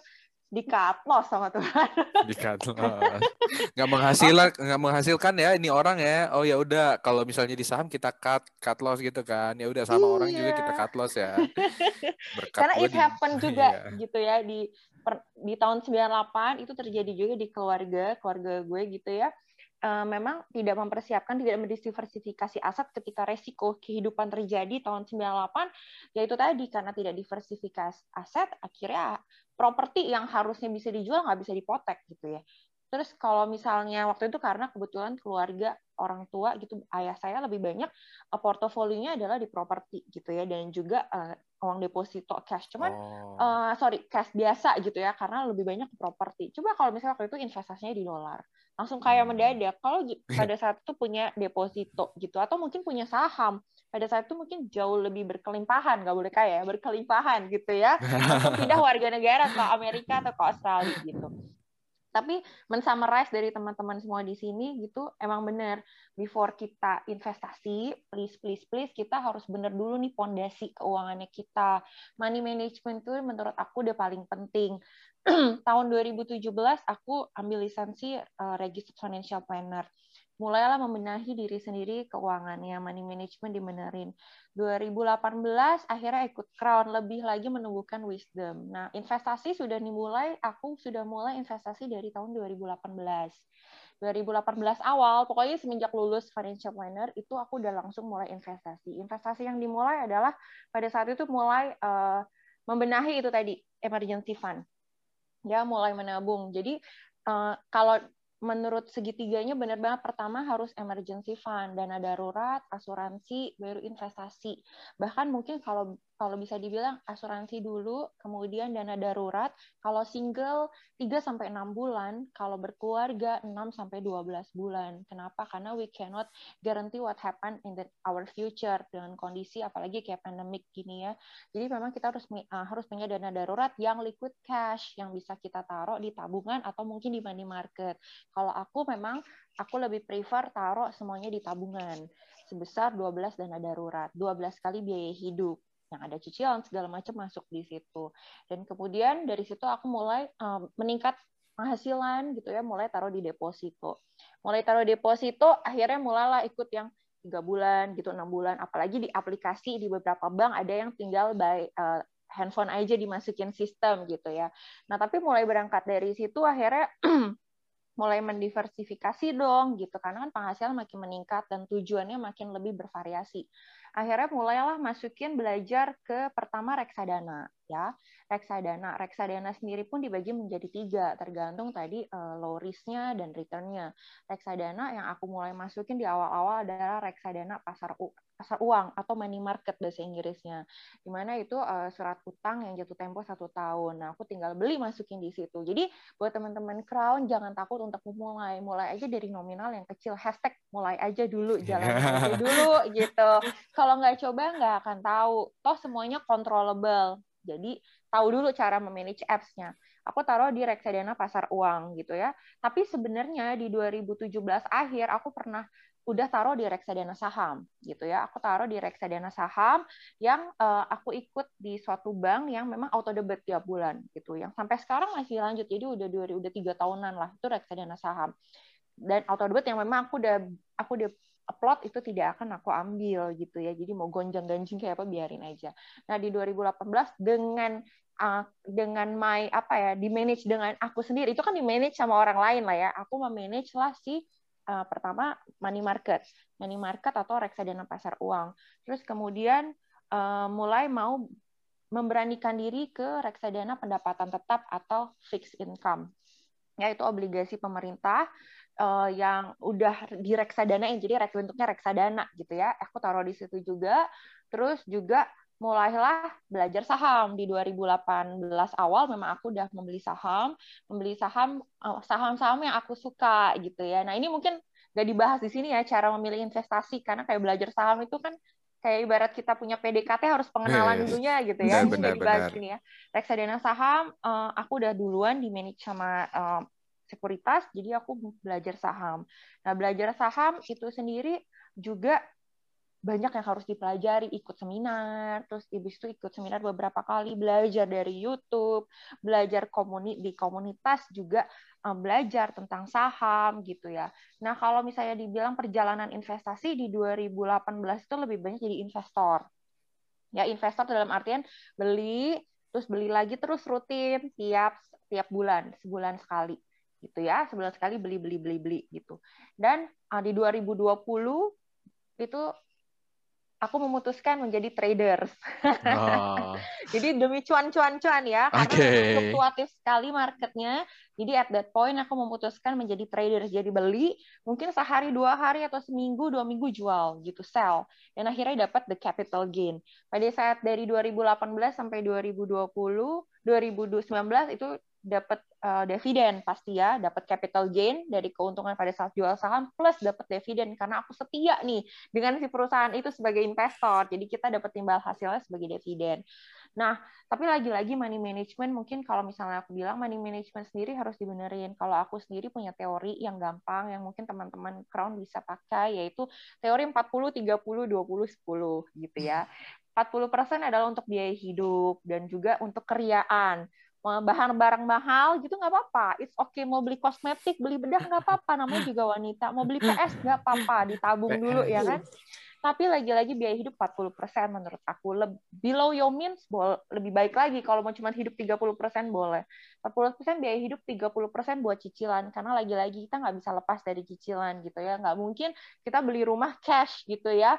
di cut loss sama Tuhan Di-cut. loss. nggak menghasilkan nggak menghasilkan ya ini orang ya oh ya udah kalau misalnya di saham kita cut cut loss gitu kan ya udah sama orang juga kita Iya. cut loss ya berkat karena it di- happen juga Iya. gitu ya di per- di tahun 98 itu terjadi juga di keluarga keluarga gue gitu ya Eh, memang tidak mempersiapkan tidak mendiversifikasi aset ketika resiko kehidupan terjadi tahun 98 yaitu tadi karena tidak diversifikasi aset akhirnya properti yang harusnya bisa dijual nggak bisa dipotek gitu ya terus kalau misalnya waktu itu karena kebetulan keluarga orang tua gitu ayah saya lebih banyak eh, portofolionya adalah di properti gitu ya dan juga eh, uang deposito cash cuman Oh. eh, sorry cash biasa gitu ya karena lebih banyak ke properti. Coba kalau misalnya waktu itu investasinya di dolar, langsung kayak Hmm. mendadak. Kalau pada saat itu punya deposito gitu atau mungkin punya saham, pada saat itu mungkin jauh lebih berkelimpahan, nggak boleh kaya, ya, berkelimpahan gitu ya. Langsung pindah warga negara ke Amerika atau ke Australia gitu. Tapi mensummarize dari teman-teman semua di sini gitu, emang benar before kita investasi, please please please kita harus benar dulu nih pondasi keuangannya kita. Money management itu menurut aku udah paling penting. Tahun 2017 aku ambil lisensi uh, Registered Financial Planner. Mulailah membenahi diri sendiri keuangannya, money management dibenerin. 2018 akhirnya ikut Crown, lebih lagi menumbuhkan wisdom. Nah, investasi sudah dimulai, aku sudah mulai investasi dari tahun 2018. 2018 awal, pokoknya semenjak lulus financial planner itu aku udah langsung mulai investasi. Investasi yang dimulai adalah pada saat itu mulai uh, membenahi itu tadi emergency fund. Ya, mulai menabung. Jadi uh, kalau menurut segitiganya benar banget pertama harus emergency fund, dana darurat, asuransi, baru investasi. Bahkan mungkin kalau kalau bisa dibilang asuransi dulu, kemudian dana darurat, kalau single 3 sampai 6 bulan, kalau berkeluarga 6 sampai 12 bulan. Kenapa? Karena we cannot guarantee what happen in the, our future dengan kondisi apalagi kayak pandemic gini ya. Jadi memang kita harus uh, harus punya dana darurat yang liquid cash yang bisa kita taruh di tabungan atau mungkin di money market. Kalau aku memang aku lebih prefer taruh semuanya di tabungan sebesar 12 dana darurat, 12 kali biaya hidup yang ada cicilan segala macam masuk di situ. Dan kemudian dari situ aku mulai um, meningkat penghasilan gitu ya, mulai taruh di deposito. Mulai taruh deposito, akhirnya mulailah ikut yang tiga bulan gitu, enam bulan. Apalagi di aplikasi di beberapa bank ada yang tinggal by uh, handphone aja dimasukin sistem gitu ya. Nah tapi mulai berangkat dari situ akhirnya mulai mendiversifikasi dong gitu karena kan penghasilan makin meningkat dan tujuannya makin lebih bervariasi akhirnya mulailah masukin belajar ke pertama reksadana ya. Reksadana. Reksadana sendiri pun dibagi menjadi tiga tergantung tadi uh, low risknya dan returnnya. Reksadana yang aku mulai masukin di awal-awal adalah reksadana pasar pasar uang atau money market bahasa Inggrisnya. Di mana itu uh, surat utang yang jatuh tempo satu tahun. Nah aku tinggal beli masukin di situ. Jadi buat teman-teman crown jangan takut untuk memulai. Mulai aja dari nominal yang kecil. Hashtag mulai aja dulu jalan aja dulu gitu. Kalau nggak coba nggak akan tahu. Toh semuanya controllable. Jadi tahu dulu cara memanage apps-nya. Aku taruh di reksadana pasar uang gitu ya. Tapi sebenarnya di 2017 akhir aku pernah udah taruh di reksadana saham gitu ya. Aku taruh di reksadana saham yang uh, aku ikut di suatu bank yang memang auto debit tiap bulan gitu. Yang sampai sekarang masih lanjut. Jadi udah dua udah tiga tahunan lah itu reksadana saham. Dan auto debit yang memang aku udah aku udah upload itu tidak akan aku ambil gitu ya. Jadi mau gonjang-ganjing kayak apa biarin aja. Nah, di 2018 dengan uh, dengan my apa ya, di manage dengan aku sendiri. Itu kan di manage sama orang lain lah ya. Aku memanage lah si uh, pertama money market. Money market atau reksadana pasar uang. Terus kemudian uh, mulai mau memberanikan diri ke reksadana pendapatan tetap atau fixed income. Yaitu obligasi pemerintah uh, yang udah di reksadana yang jadi bentuknya reksadana gitu ya. Aku taruh di situ juga. Terus juga mulailah belajar saham di 2018 awal memang aku udah membeli saham, membeli saham eh, saham-saham yang aku suka gitu ya. Nah, ini mungkin gak dibahas di sini ya cara memilih investasi karena kayak belajar saham itu kan kayak ibarat kita punya PDKT harus pengenalan yes. dulunya gitu ya. Benar, benar, benar. Ini ya. Reksadana saham uh, aku udah duluan di manage sama uh, sekuritas, jadi aku belajar saham. Nah, belajar saham itu sendiri juga banyak yang harus dipelajari, ikut seminar, terus habis itu ikut seminar beberapa kali, belajar dari YouTube, belajar komuni di komunitas juga um, belajar tentang saham gitu ya. Nah, kalau misalnya dibilang perjalanan investasi di 2018 itu lebih banyak jadi investor. Ya, investor dalam artian beli, terus beli lagi terus rutin tiap tiap bulan, sebulan sekali gitu ya sebulan sekali beli beli beli beli gitu dan uh, di 2020 itu aku memutuskan menjadi traders. Oh. jadi demi cuan-cuan-cuan ya, karena okay. fluktuatif sekali marketnya. Jadi at that point aku memutuskan menjadi traders. Jadi beli, mungkin sehari dua hari atau seminggu dua minggu jual gitu, sell. Dan akhirnya dapat the capital gain. Pada saat dari 2018 sampai 2020, 2019 itu dapat uh, dividen pasti ya, dapat capital gain dari keuntungan pada saat jual saham plus dapat dividen karena aku setia nih dengan si perusahaan itu sebagai investor. Jadi kita dapat timbal hasilnya sebagai dividen. Nah, tapi lagi-lagi money management mungkin kalau misalnya aku bilang money management sendiri harus dibenerin. Kalau aku sendiri punya teori yang gampang yang mungkin teman-teman Crown bisa pakai yaitu teori 40 30 20 10 gitu ya. 40% adalah untuk biaya hidup dan juga untuk keriaan bahan barang mahal gitu nggak apa-apa. It's okay mau beli kosmetik, beli bedak nggak apa-apa. Namanya juga wanita. Mau beli PS nggak apa-apa, ditabung dulu ya kan. Tapi lagi-lagi biaya hidup 40% menurut aku. Below your means lebih baik lagi. Kalau mau cuma hidup 30% boleh. 40% biaya hidup 30% buat cicilan. Karena lagi-lagi kita nggak bisa lepas dari cicilan gitu ya. Nggak mungkin kita beli rumah cash gitu ya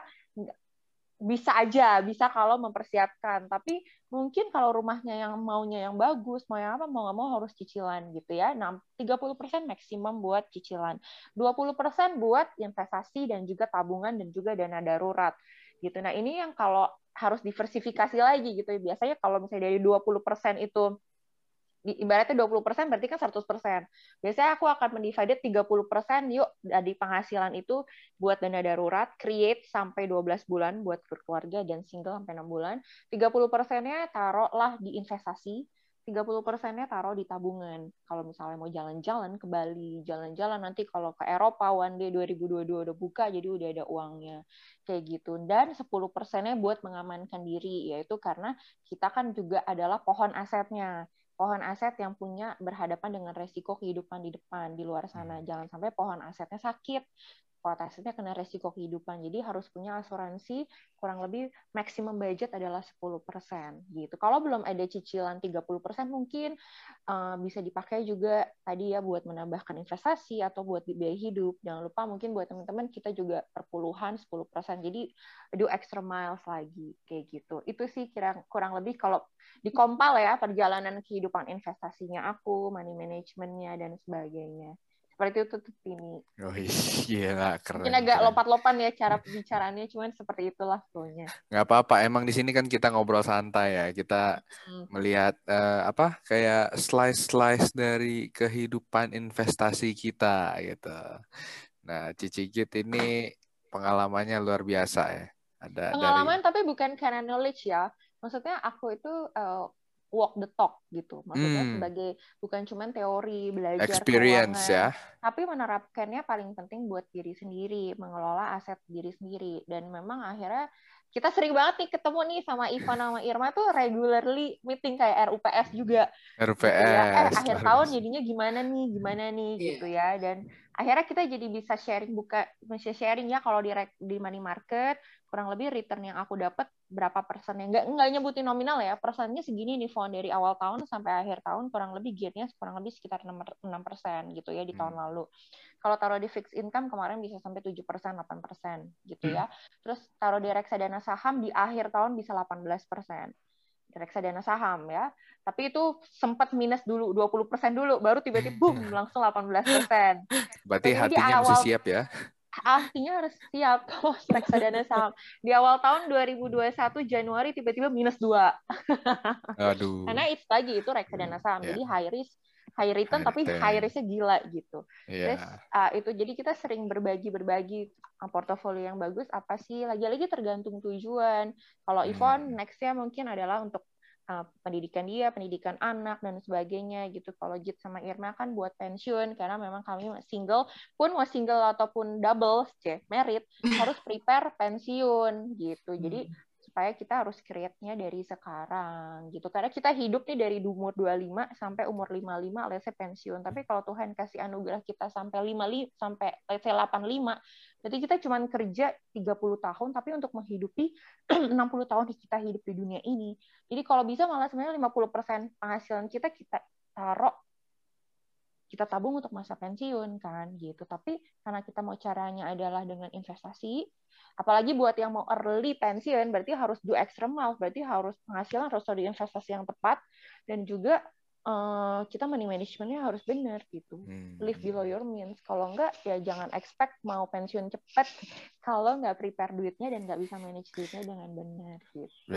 bisa aja, bisa kalau mempersiapkan. Tapi mungkin kalau rumahnya yang maunya yang bagus, mau yang apa, mau nggak mau harus cicilan gitu ya. Nah, 30% maksimum buat cicilan. 20% buat investasi dan juga tabungan dan juga dana darurat gitu. Nah, ini yang kalau harus diversifikasi lagi gitu. Biasanya kalau misalnya dari 20% itu ibaratnya 20% berarti kan 100%. Biasanya aku akan mendivided 30% yuk dari penghasilan itu buat dana darurat, create sampai 12 bulan buat berkeluarga dan single sampai 6 bulan. 30%-nya taruhlah di investasi, 30%-nya taruh di tabungan. Kalau misalnya mau jalan-jalan ke Bali, jalan-jalan nanti kalau ke Eropa one day 2022 udah buka jadi udah ada uangnya. Kayak gitu. Dan 10%-nya buat mengamankan diri yaitu karena kita kan juga adalah pohon asetnya pohon aset yang punya berhadapan dengan resiko kehidupan di depan di luar sana. Hmm. Jangan sampai pohon asetnya sakit, pohon asetnya kena resiko kehidupan. Jadi harus punya asuransi kurang lebih maksimum budget adalah 10% gitu. Kalau belum ada cicilan 30% mungkin uh, bisa dipakai juga tadi ya buat menambahkan investasi atau buat biaya hidup. Jangan lupa mungkin buat teman-teman kita juga perpuluhan 10%. Jadi do extra miles lagi kayak gitu. Itu sih kira kurang lebih kalau dikompal ya perjalanan kehidupan investasinya aku, money managementnya dan sebagainya seperti itu tuh ini. Oh iya keren. Mungkin agak lompat-lompat ya cara pembicaraannya, cuman seperti itulah flownya. Nggak apa-apa, emang di sini kan kita ngobrol santai ya, kita hmm. melihat uh, apa kayak slice-slice dari kehidupan investasi kita gitu. Nah, Cici Git ini pengalamannya luar biasa ya. Ada pengalaman dari... tapi bukan karena knowledge ya. Maksudnya aku itu uh, walk the talk gitu. Maksudnya hmm. sebagai bukan cuma teori belajar experience ya, tapi menerapkannya paling penting buat diri sendiri, mengelola aset diri sendiri dan memang akhirnya kita sering banget nih ketemu nih sama Ivan sama Irma tuh regularly meeting kayak RUPS juga. RUPS. Gitu ya. Eh, akhir tahun jadinya gimana nih, gimana nih yeah. gitu ya. Dan akhirnya kita jadi bisa sharing buka bisa sharing ya kalau di di money market. Kurang lebih return yang aku dapat berapa persen ya nggak nggak nyebutin nominal ya persennya segini nih fund dari awal tahun sampai akhir tahun kurang lebih gearnya kurang lebih sekitar enam persen gitu ya di tahun hmm. lalu. Kalau taruh di fixed income kemarin bisa sampai tujuh persen delapan persen gitu ya. Hmm. terus taruh di reksadana saham di akhir tahun bisa 18 persen reksadana saham ya. Tapi itu sempat minus dulu 20% dulu baru tiba-tiba boom langsung 18%. Berarti Jadi hatinya awal, mesti siap ya. Artinya harus siap kalau reksadana saham. Di awal tahun 2021 Januari tiba-tiba minus 2. Aduh. Karena itu lagi itu reksadana saham. Yeah. Jadi high risk high return high tapi high risknya gila gitu. Yeah. Terus uh, itu jadi kita sering berbagi berbagi portofolio yang bagus apa sih lagi-lagi tergantung tujuan. Kalau hmm. Ivon nextnya mungkin adalah untuk uh, pendidikan dia, pendidikan anak dan sebagainya gitu. Kalau Jit sama Irma kan buat pensiun karena memang kami single pun mau single ataupun double, c merit harus prepare pensiun gitu. Jadi hmm supaya kita harus create-nya dari sekarang gitu. Karena kita hidup nih dari umur 25 sampai umur 55 let's say pensiun. Tapi kalau Tuhan kasih anugerah kita sampai 55 sampai let's say 85, berarti kita cuma kerja 30 tahun tapi untuk menghidupi 60 tahun kita hidup di dunia ini. Jadi kalau bisa malah sebenarnya 50% penghasilan kita kita taruh kita tabung untuk masa pensiun kan gitu. Tapi karena kita mau caranya adalah dengan investasi, apalagi buat yang mau early pensiun berarti harus do extra mile berarti harus penghasilan harus ada investasi yang tepat dan juga uh, kita money managementnya harus benar gitu. Hmm. live below your means. Kalau enggak ya jangan expect mau pensiun cepat kalau nggak prepare duitnya dan nggak bisa manage duitnya dengan benar gitu.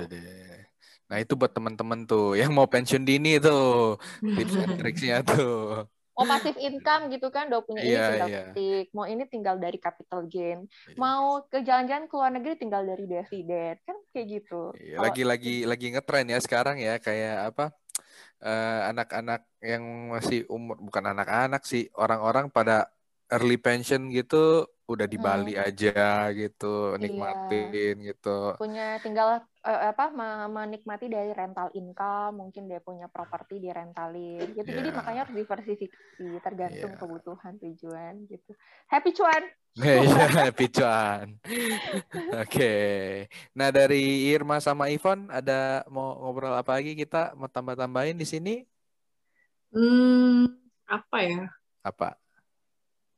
Nah itu buat teman-teman tuh yang mau pensiun dini tuh tips and tricksnya tuh mau pasif income gitu kan udah punya ini yeah, tinggal yeah. ketik mau ini tinggal dari capital gain yeah. mau ke jalan-jalan ke luar negeri tinggal dari dividen kan kayak gitu yeah, lagi lagi lagi ngetren ya sekarang ya kayak apa anak eh, anak-anak yang masih umur bukan anak-anak sih orang-orang pada early pension gitu udah di Bali hmm. aja gitu nikmatin iya. gitu punya tinggal uh, apa menikmati dari rental income mungkin dia punya properti di rentalin gitu yeah. jadi iya. makanya harus diversifikasi tergantung yeah. kebutuhan tujuan gitu happy cuan iya, happy cuan oke okay. nah dari Irma sama Ivon ada mau ngobrol apa lagi kita mau tambah tambahin di sini hmm apa ya apa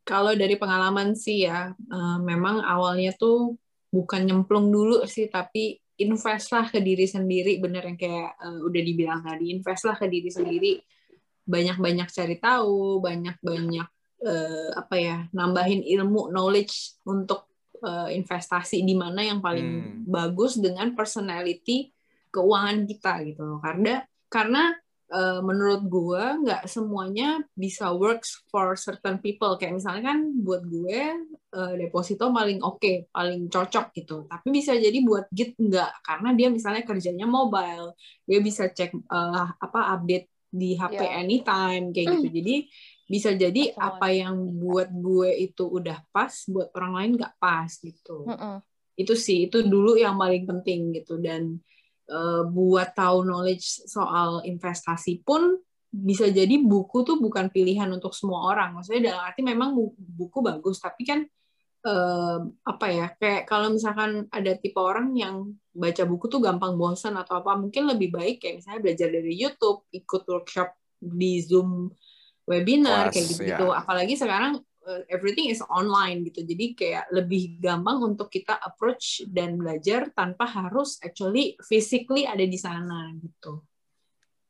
kalau dari pengalaman sih ya, uh, memang awalnya tuh bukan nyemplung dulu sih, tapi investlah ke diri sendiri, bener yang kayak uh, udah dibilang tadi, investlah ke diri sendiri, banyak-banyak cari tahu, banyak-banyak uh, apa ya, nambahin ilmu, knowledge untuk uh, investasi di mana yang paling hmm. bagus dengan personality keuangan kita gitu loh. Karena karena uh, menurut gue nggak semuanya bisa works for certain people. Kayak misalnya kan buat gue uh, deposito paling oke okay, paling cocok gitu. Tapi bisa jadi buat git nggak karena dia misalnya kerjanya mobile. Dia bisa cek uh, apa update di HP yeah. anytime kayak gitu. Jadi bisa jadi Betul. apa yang buat gue itu udah pas buat orang lain nggak pas gitu. Mm -mm. itu sih itu dulu yang paling penting gitu. Dan buat tahu knowledge soal investasi pun bisa jadi buku tuh bukan pilihan untuk semua orang. Maksudnya dalam arti memang buku bagus, tapi kan uh, apa ya kayak kalau misalkan ada tipe orang yang baca buku tuh gampang bosan atau apa, mungkin lebih baik kayak misalnya belajar dari YouTube, ikut workshop di Zoom webinar kayak gitu-gitu. Ya. Apalagi sekarang everything is online gitu. Jadi kayak lebih gampang untuk kita approach dan belajar tanpa harus actually physically ada di sana gitu.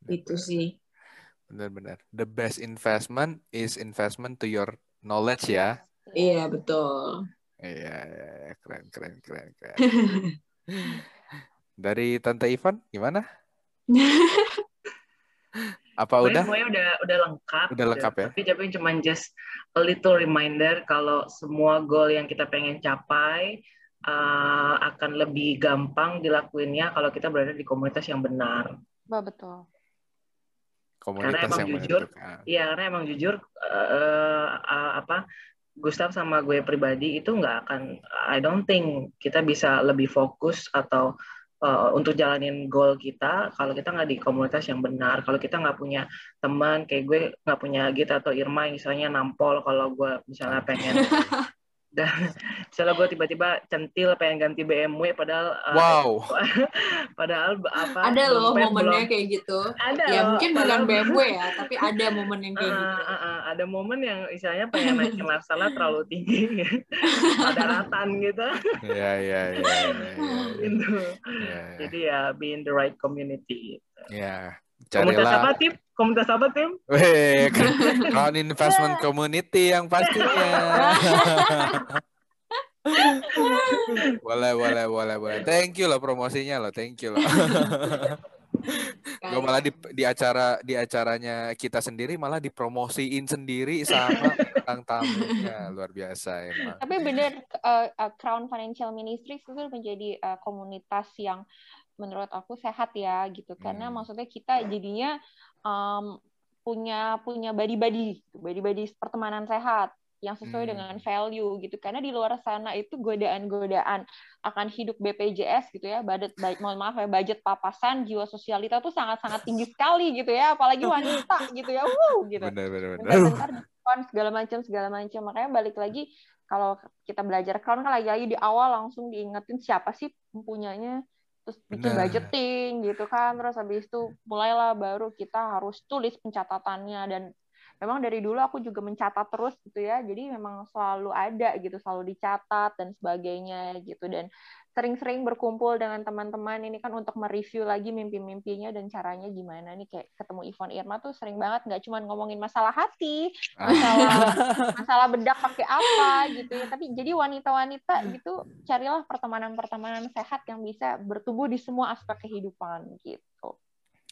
Benar, itu sih. Benar-benar. The best investment is investment to your knowledge ya. Iya, betul. Iya, iya, iya. keren keren keren keren. Dari Tante Ivan gimana? Apa udah? Semuanya udah udah lengkap. Udah lengkap ya. Tapi tapi cuma just a little reminder kalau semua goal yang kita pengen capai uh, akan lebih gampang dilakuinnya kalau kita berada di komunitas yang benar. Bah, betul. Komunitas karena emang yang jujur, iya karena emang jujur uh, uh, apa Gustaf sama gue pribadi itu nggak akan I don't think kita bisa lebih fokus atau uh, untuk jalanin goal kita kalau kita nggak di komunitas yang benar kalau kita nggak punya teman kayak gue nggak punya Gita atau Irma misalnya nampol kalau gue misalnya pengen dan misalnya gue tiba-tiba centil pengen ganti BMW padahal uh, wow. padahal apa ada loh momennya belum, kayak gitu. Ada ya loh, mungkin bukan BMW ya tapi ada momen yang kayak uh, gitu. uh, uh, ada momen yang istilahnya pengen naikin lifestyle terlalu tinggi ada ratan gitu. Ya ya ya itu jadi ya be in the right community ya Carilah. Komunitas apa, Tim? Komunitas apa, Tim? Weh, Crown Investment Community yang pastinya. boleh, boleh, boleh, boleh. Thank you loh promosinya loh. Thank you loh. Gue malah di, di acara di acaranya kita sendiri malah dipromosiin sendiri sama tentang tamunya luar biasa emang. Tapi bener uh, uh, Crown Financial Ministries itu menjadi uh, komunitas yang menurut aku sehat ya gitu karena hmm. maksudnya kita jadinya um, punya punya body-body body-body pertemanan sehat yang sesuai hmm. dengan value gitu. Karena di luar sana itu godaan-godaan akan hidup BPJS gitu ya budget baik mohon maaf ya budget papasan jiwa sosialita tuh sangat-sangat tinggi sekali gitu ya apalagi wanita gitu ya wow gitu. Benar benar benar. Segala macam segala macam. Makanya balik lagi kalau kita belajar crown kan lagi-lagi di awal langsung diingetin siapa sih mempunyanya terus bikin Bener. budgeting gitu kan terus habis itu mulailah baru kita harus tulis pencatatannya dan memang dari dulu aku juga mencatat terus gitu ya jadi memang selalu ada gitu selalu dicatat dan sebagainya gitu dan sering-sering berkumpul dengan teman-teman ini kan untuk mereview lagi mimpi-mimpinya dan caranya gimana nih. Kayak ketemu Ivon Irma tuh sering banget nggak cuma ngomongin masalah hati ah. masalah masalah bedak pakai apa gitu ya. Tapi jadi wanita-wanita gitu carilah pertemanan-pertemanan sehat yang bisa bertumbuh di semua aspek kehidupan gitu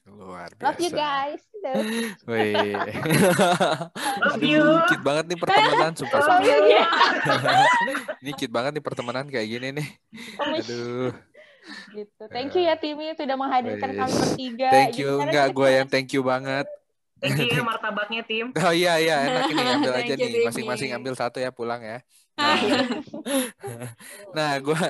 Luar biasa. Love you guys. Wih. Love you. Dikit banget nih pertemanan, sumpah. Love you. ini dikit banget nih pertemanan kayak gini nih. Aduh. Gitu. Thank you ya Timi sudah menghadirkan kami bertiga. Thank you. Enggak, gue yang thank you banget. Thank you ya martabaknya tim. Oh iya iya enak ini ambil aja nih masing-masing ambil satu ya pulang ya. Nah, nah gue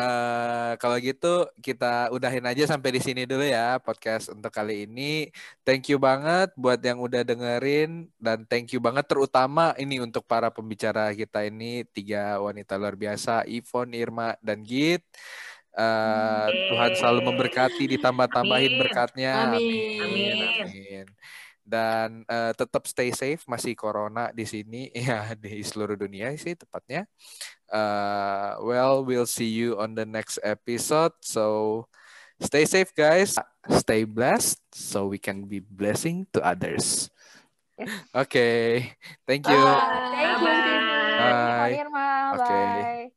uh, kalau gitu kita udahin aja sampai di sini dulu ya podcast untuk kali ini. Thank you banget buat yang udah dengerin dan thank you banget terutama ini untuk para pembicara kita ini tiga wanita luar biasa Ivon, Irma dan Git. Uh, Tuhan selalu memberkati, ditambah-tambahin berkatnya. Amin. Amin. Amin. Amin dan uh, tetap stay safe masih corona di sini. Ya di seluruh dunia sih tepatnya. Uh, well we'll see you on the next episode. So stay safe guys. Stay blessed so we can be blessing to others. Okay. Thank you. Bye. thank you bye, bye. bye. bye.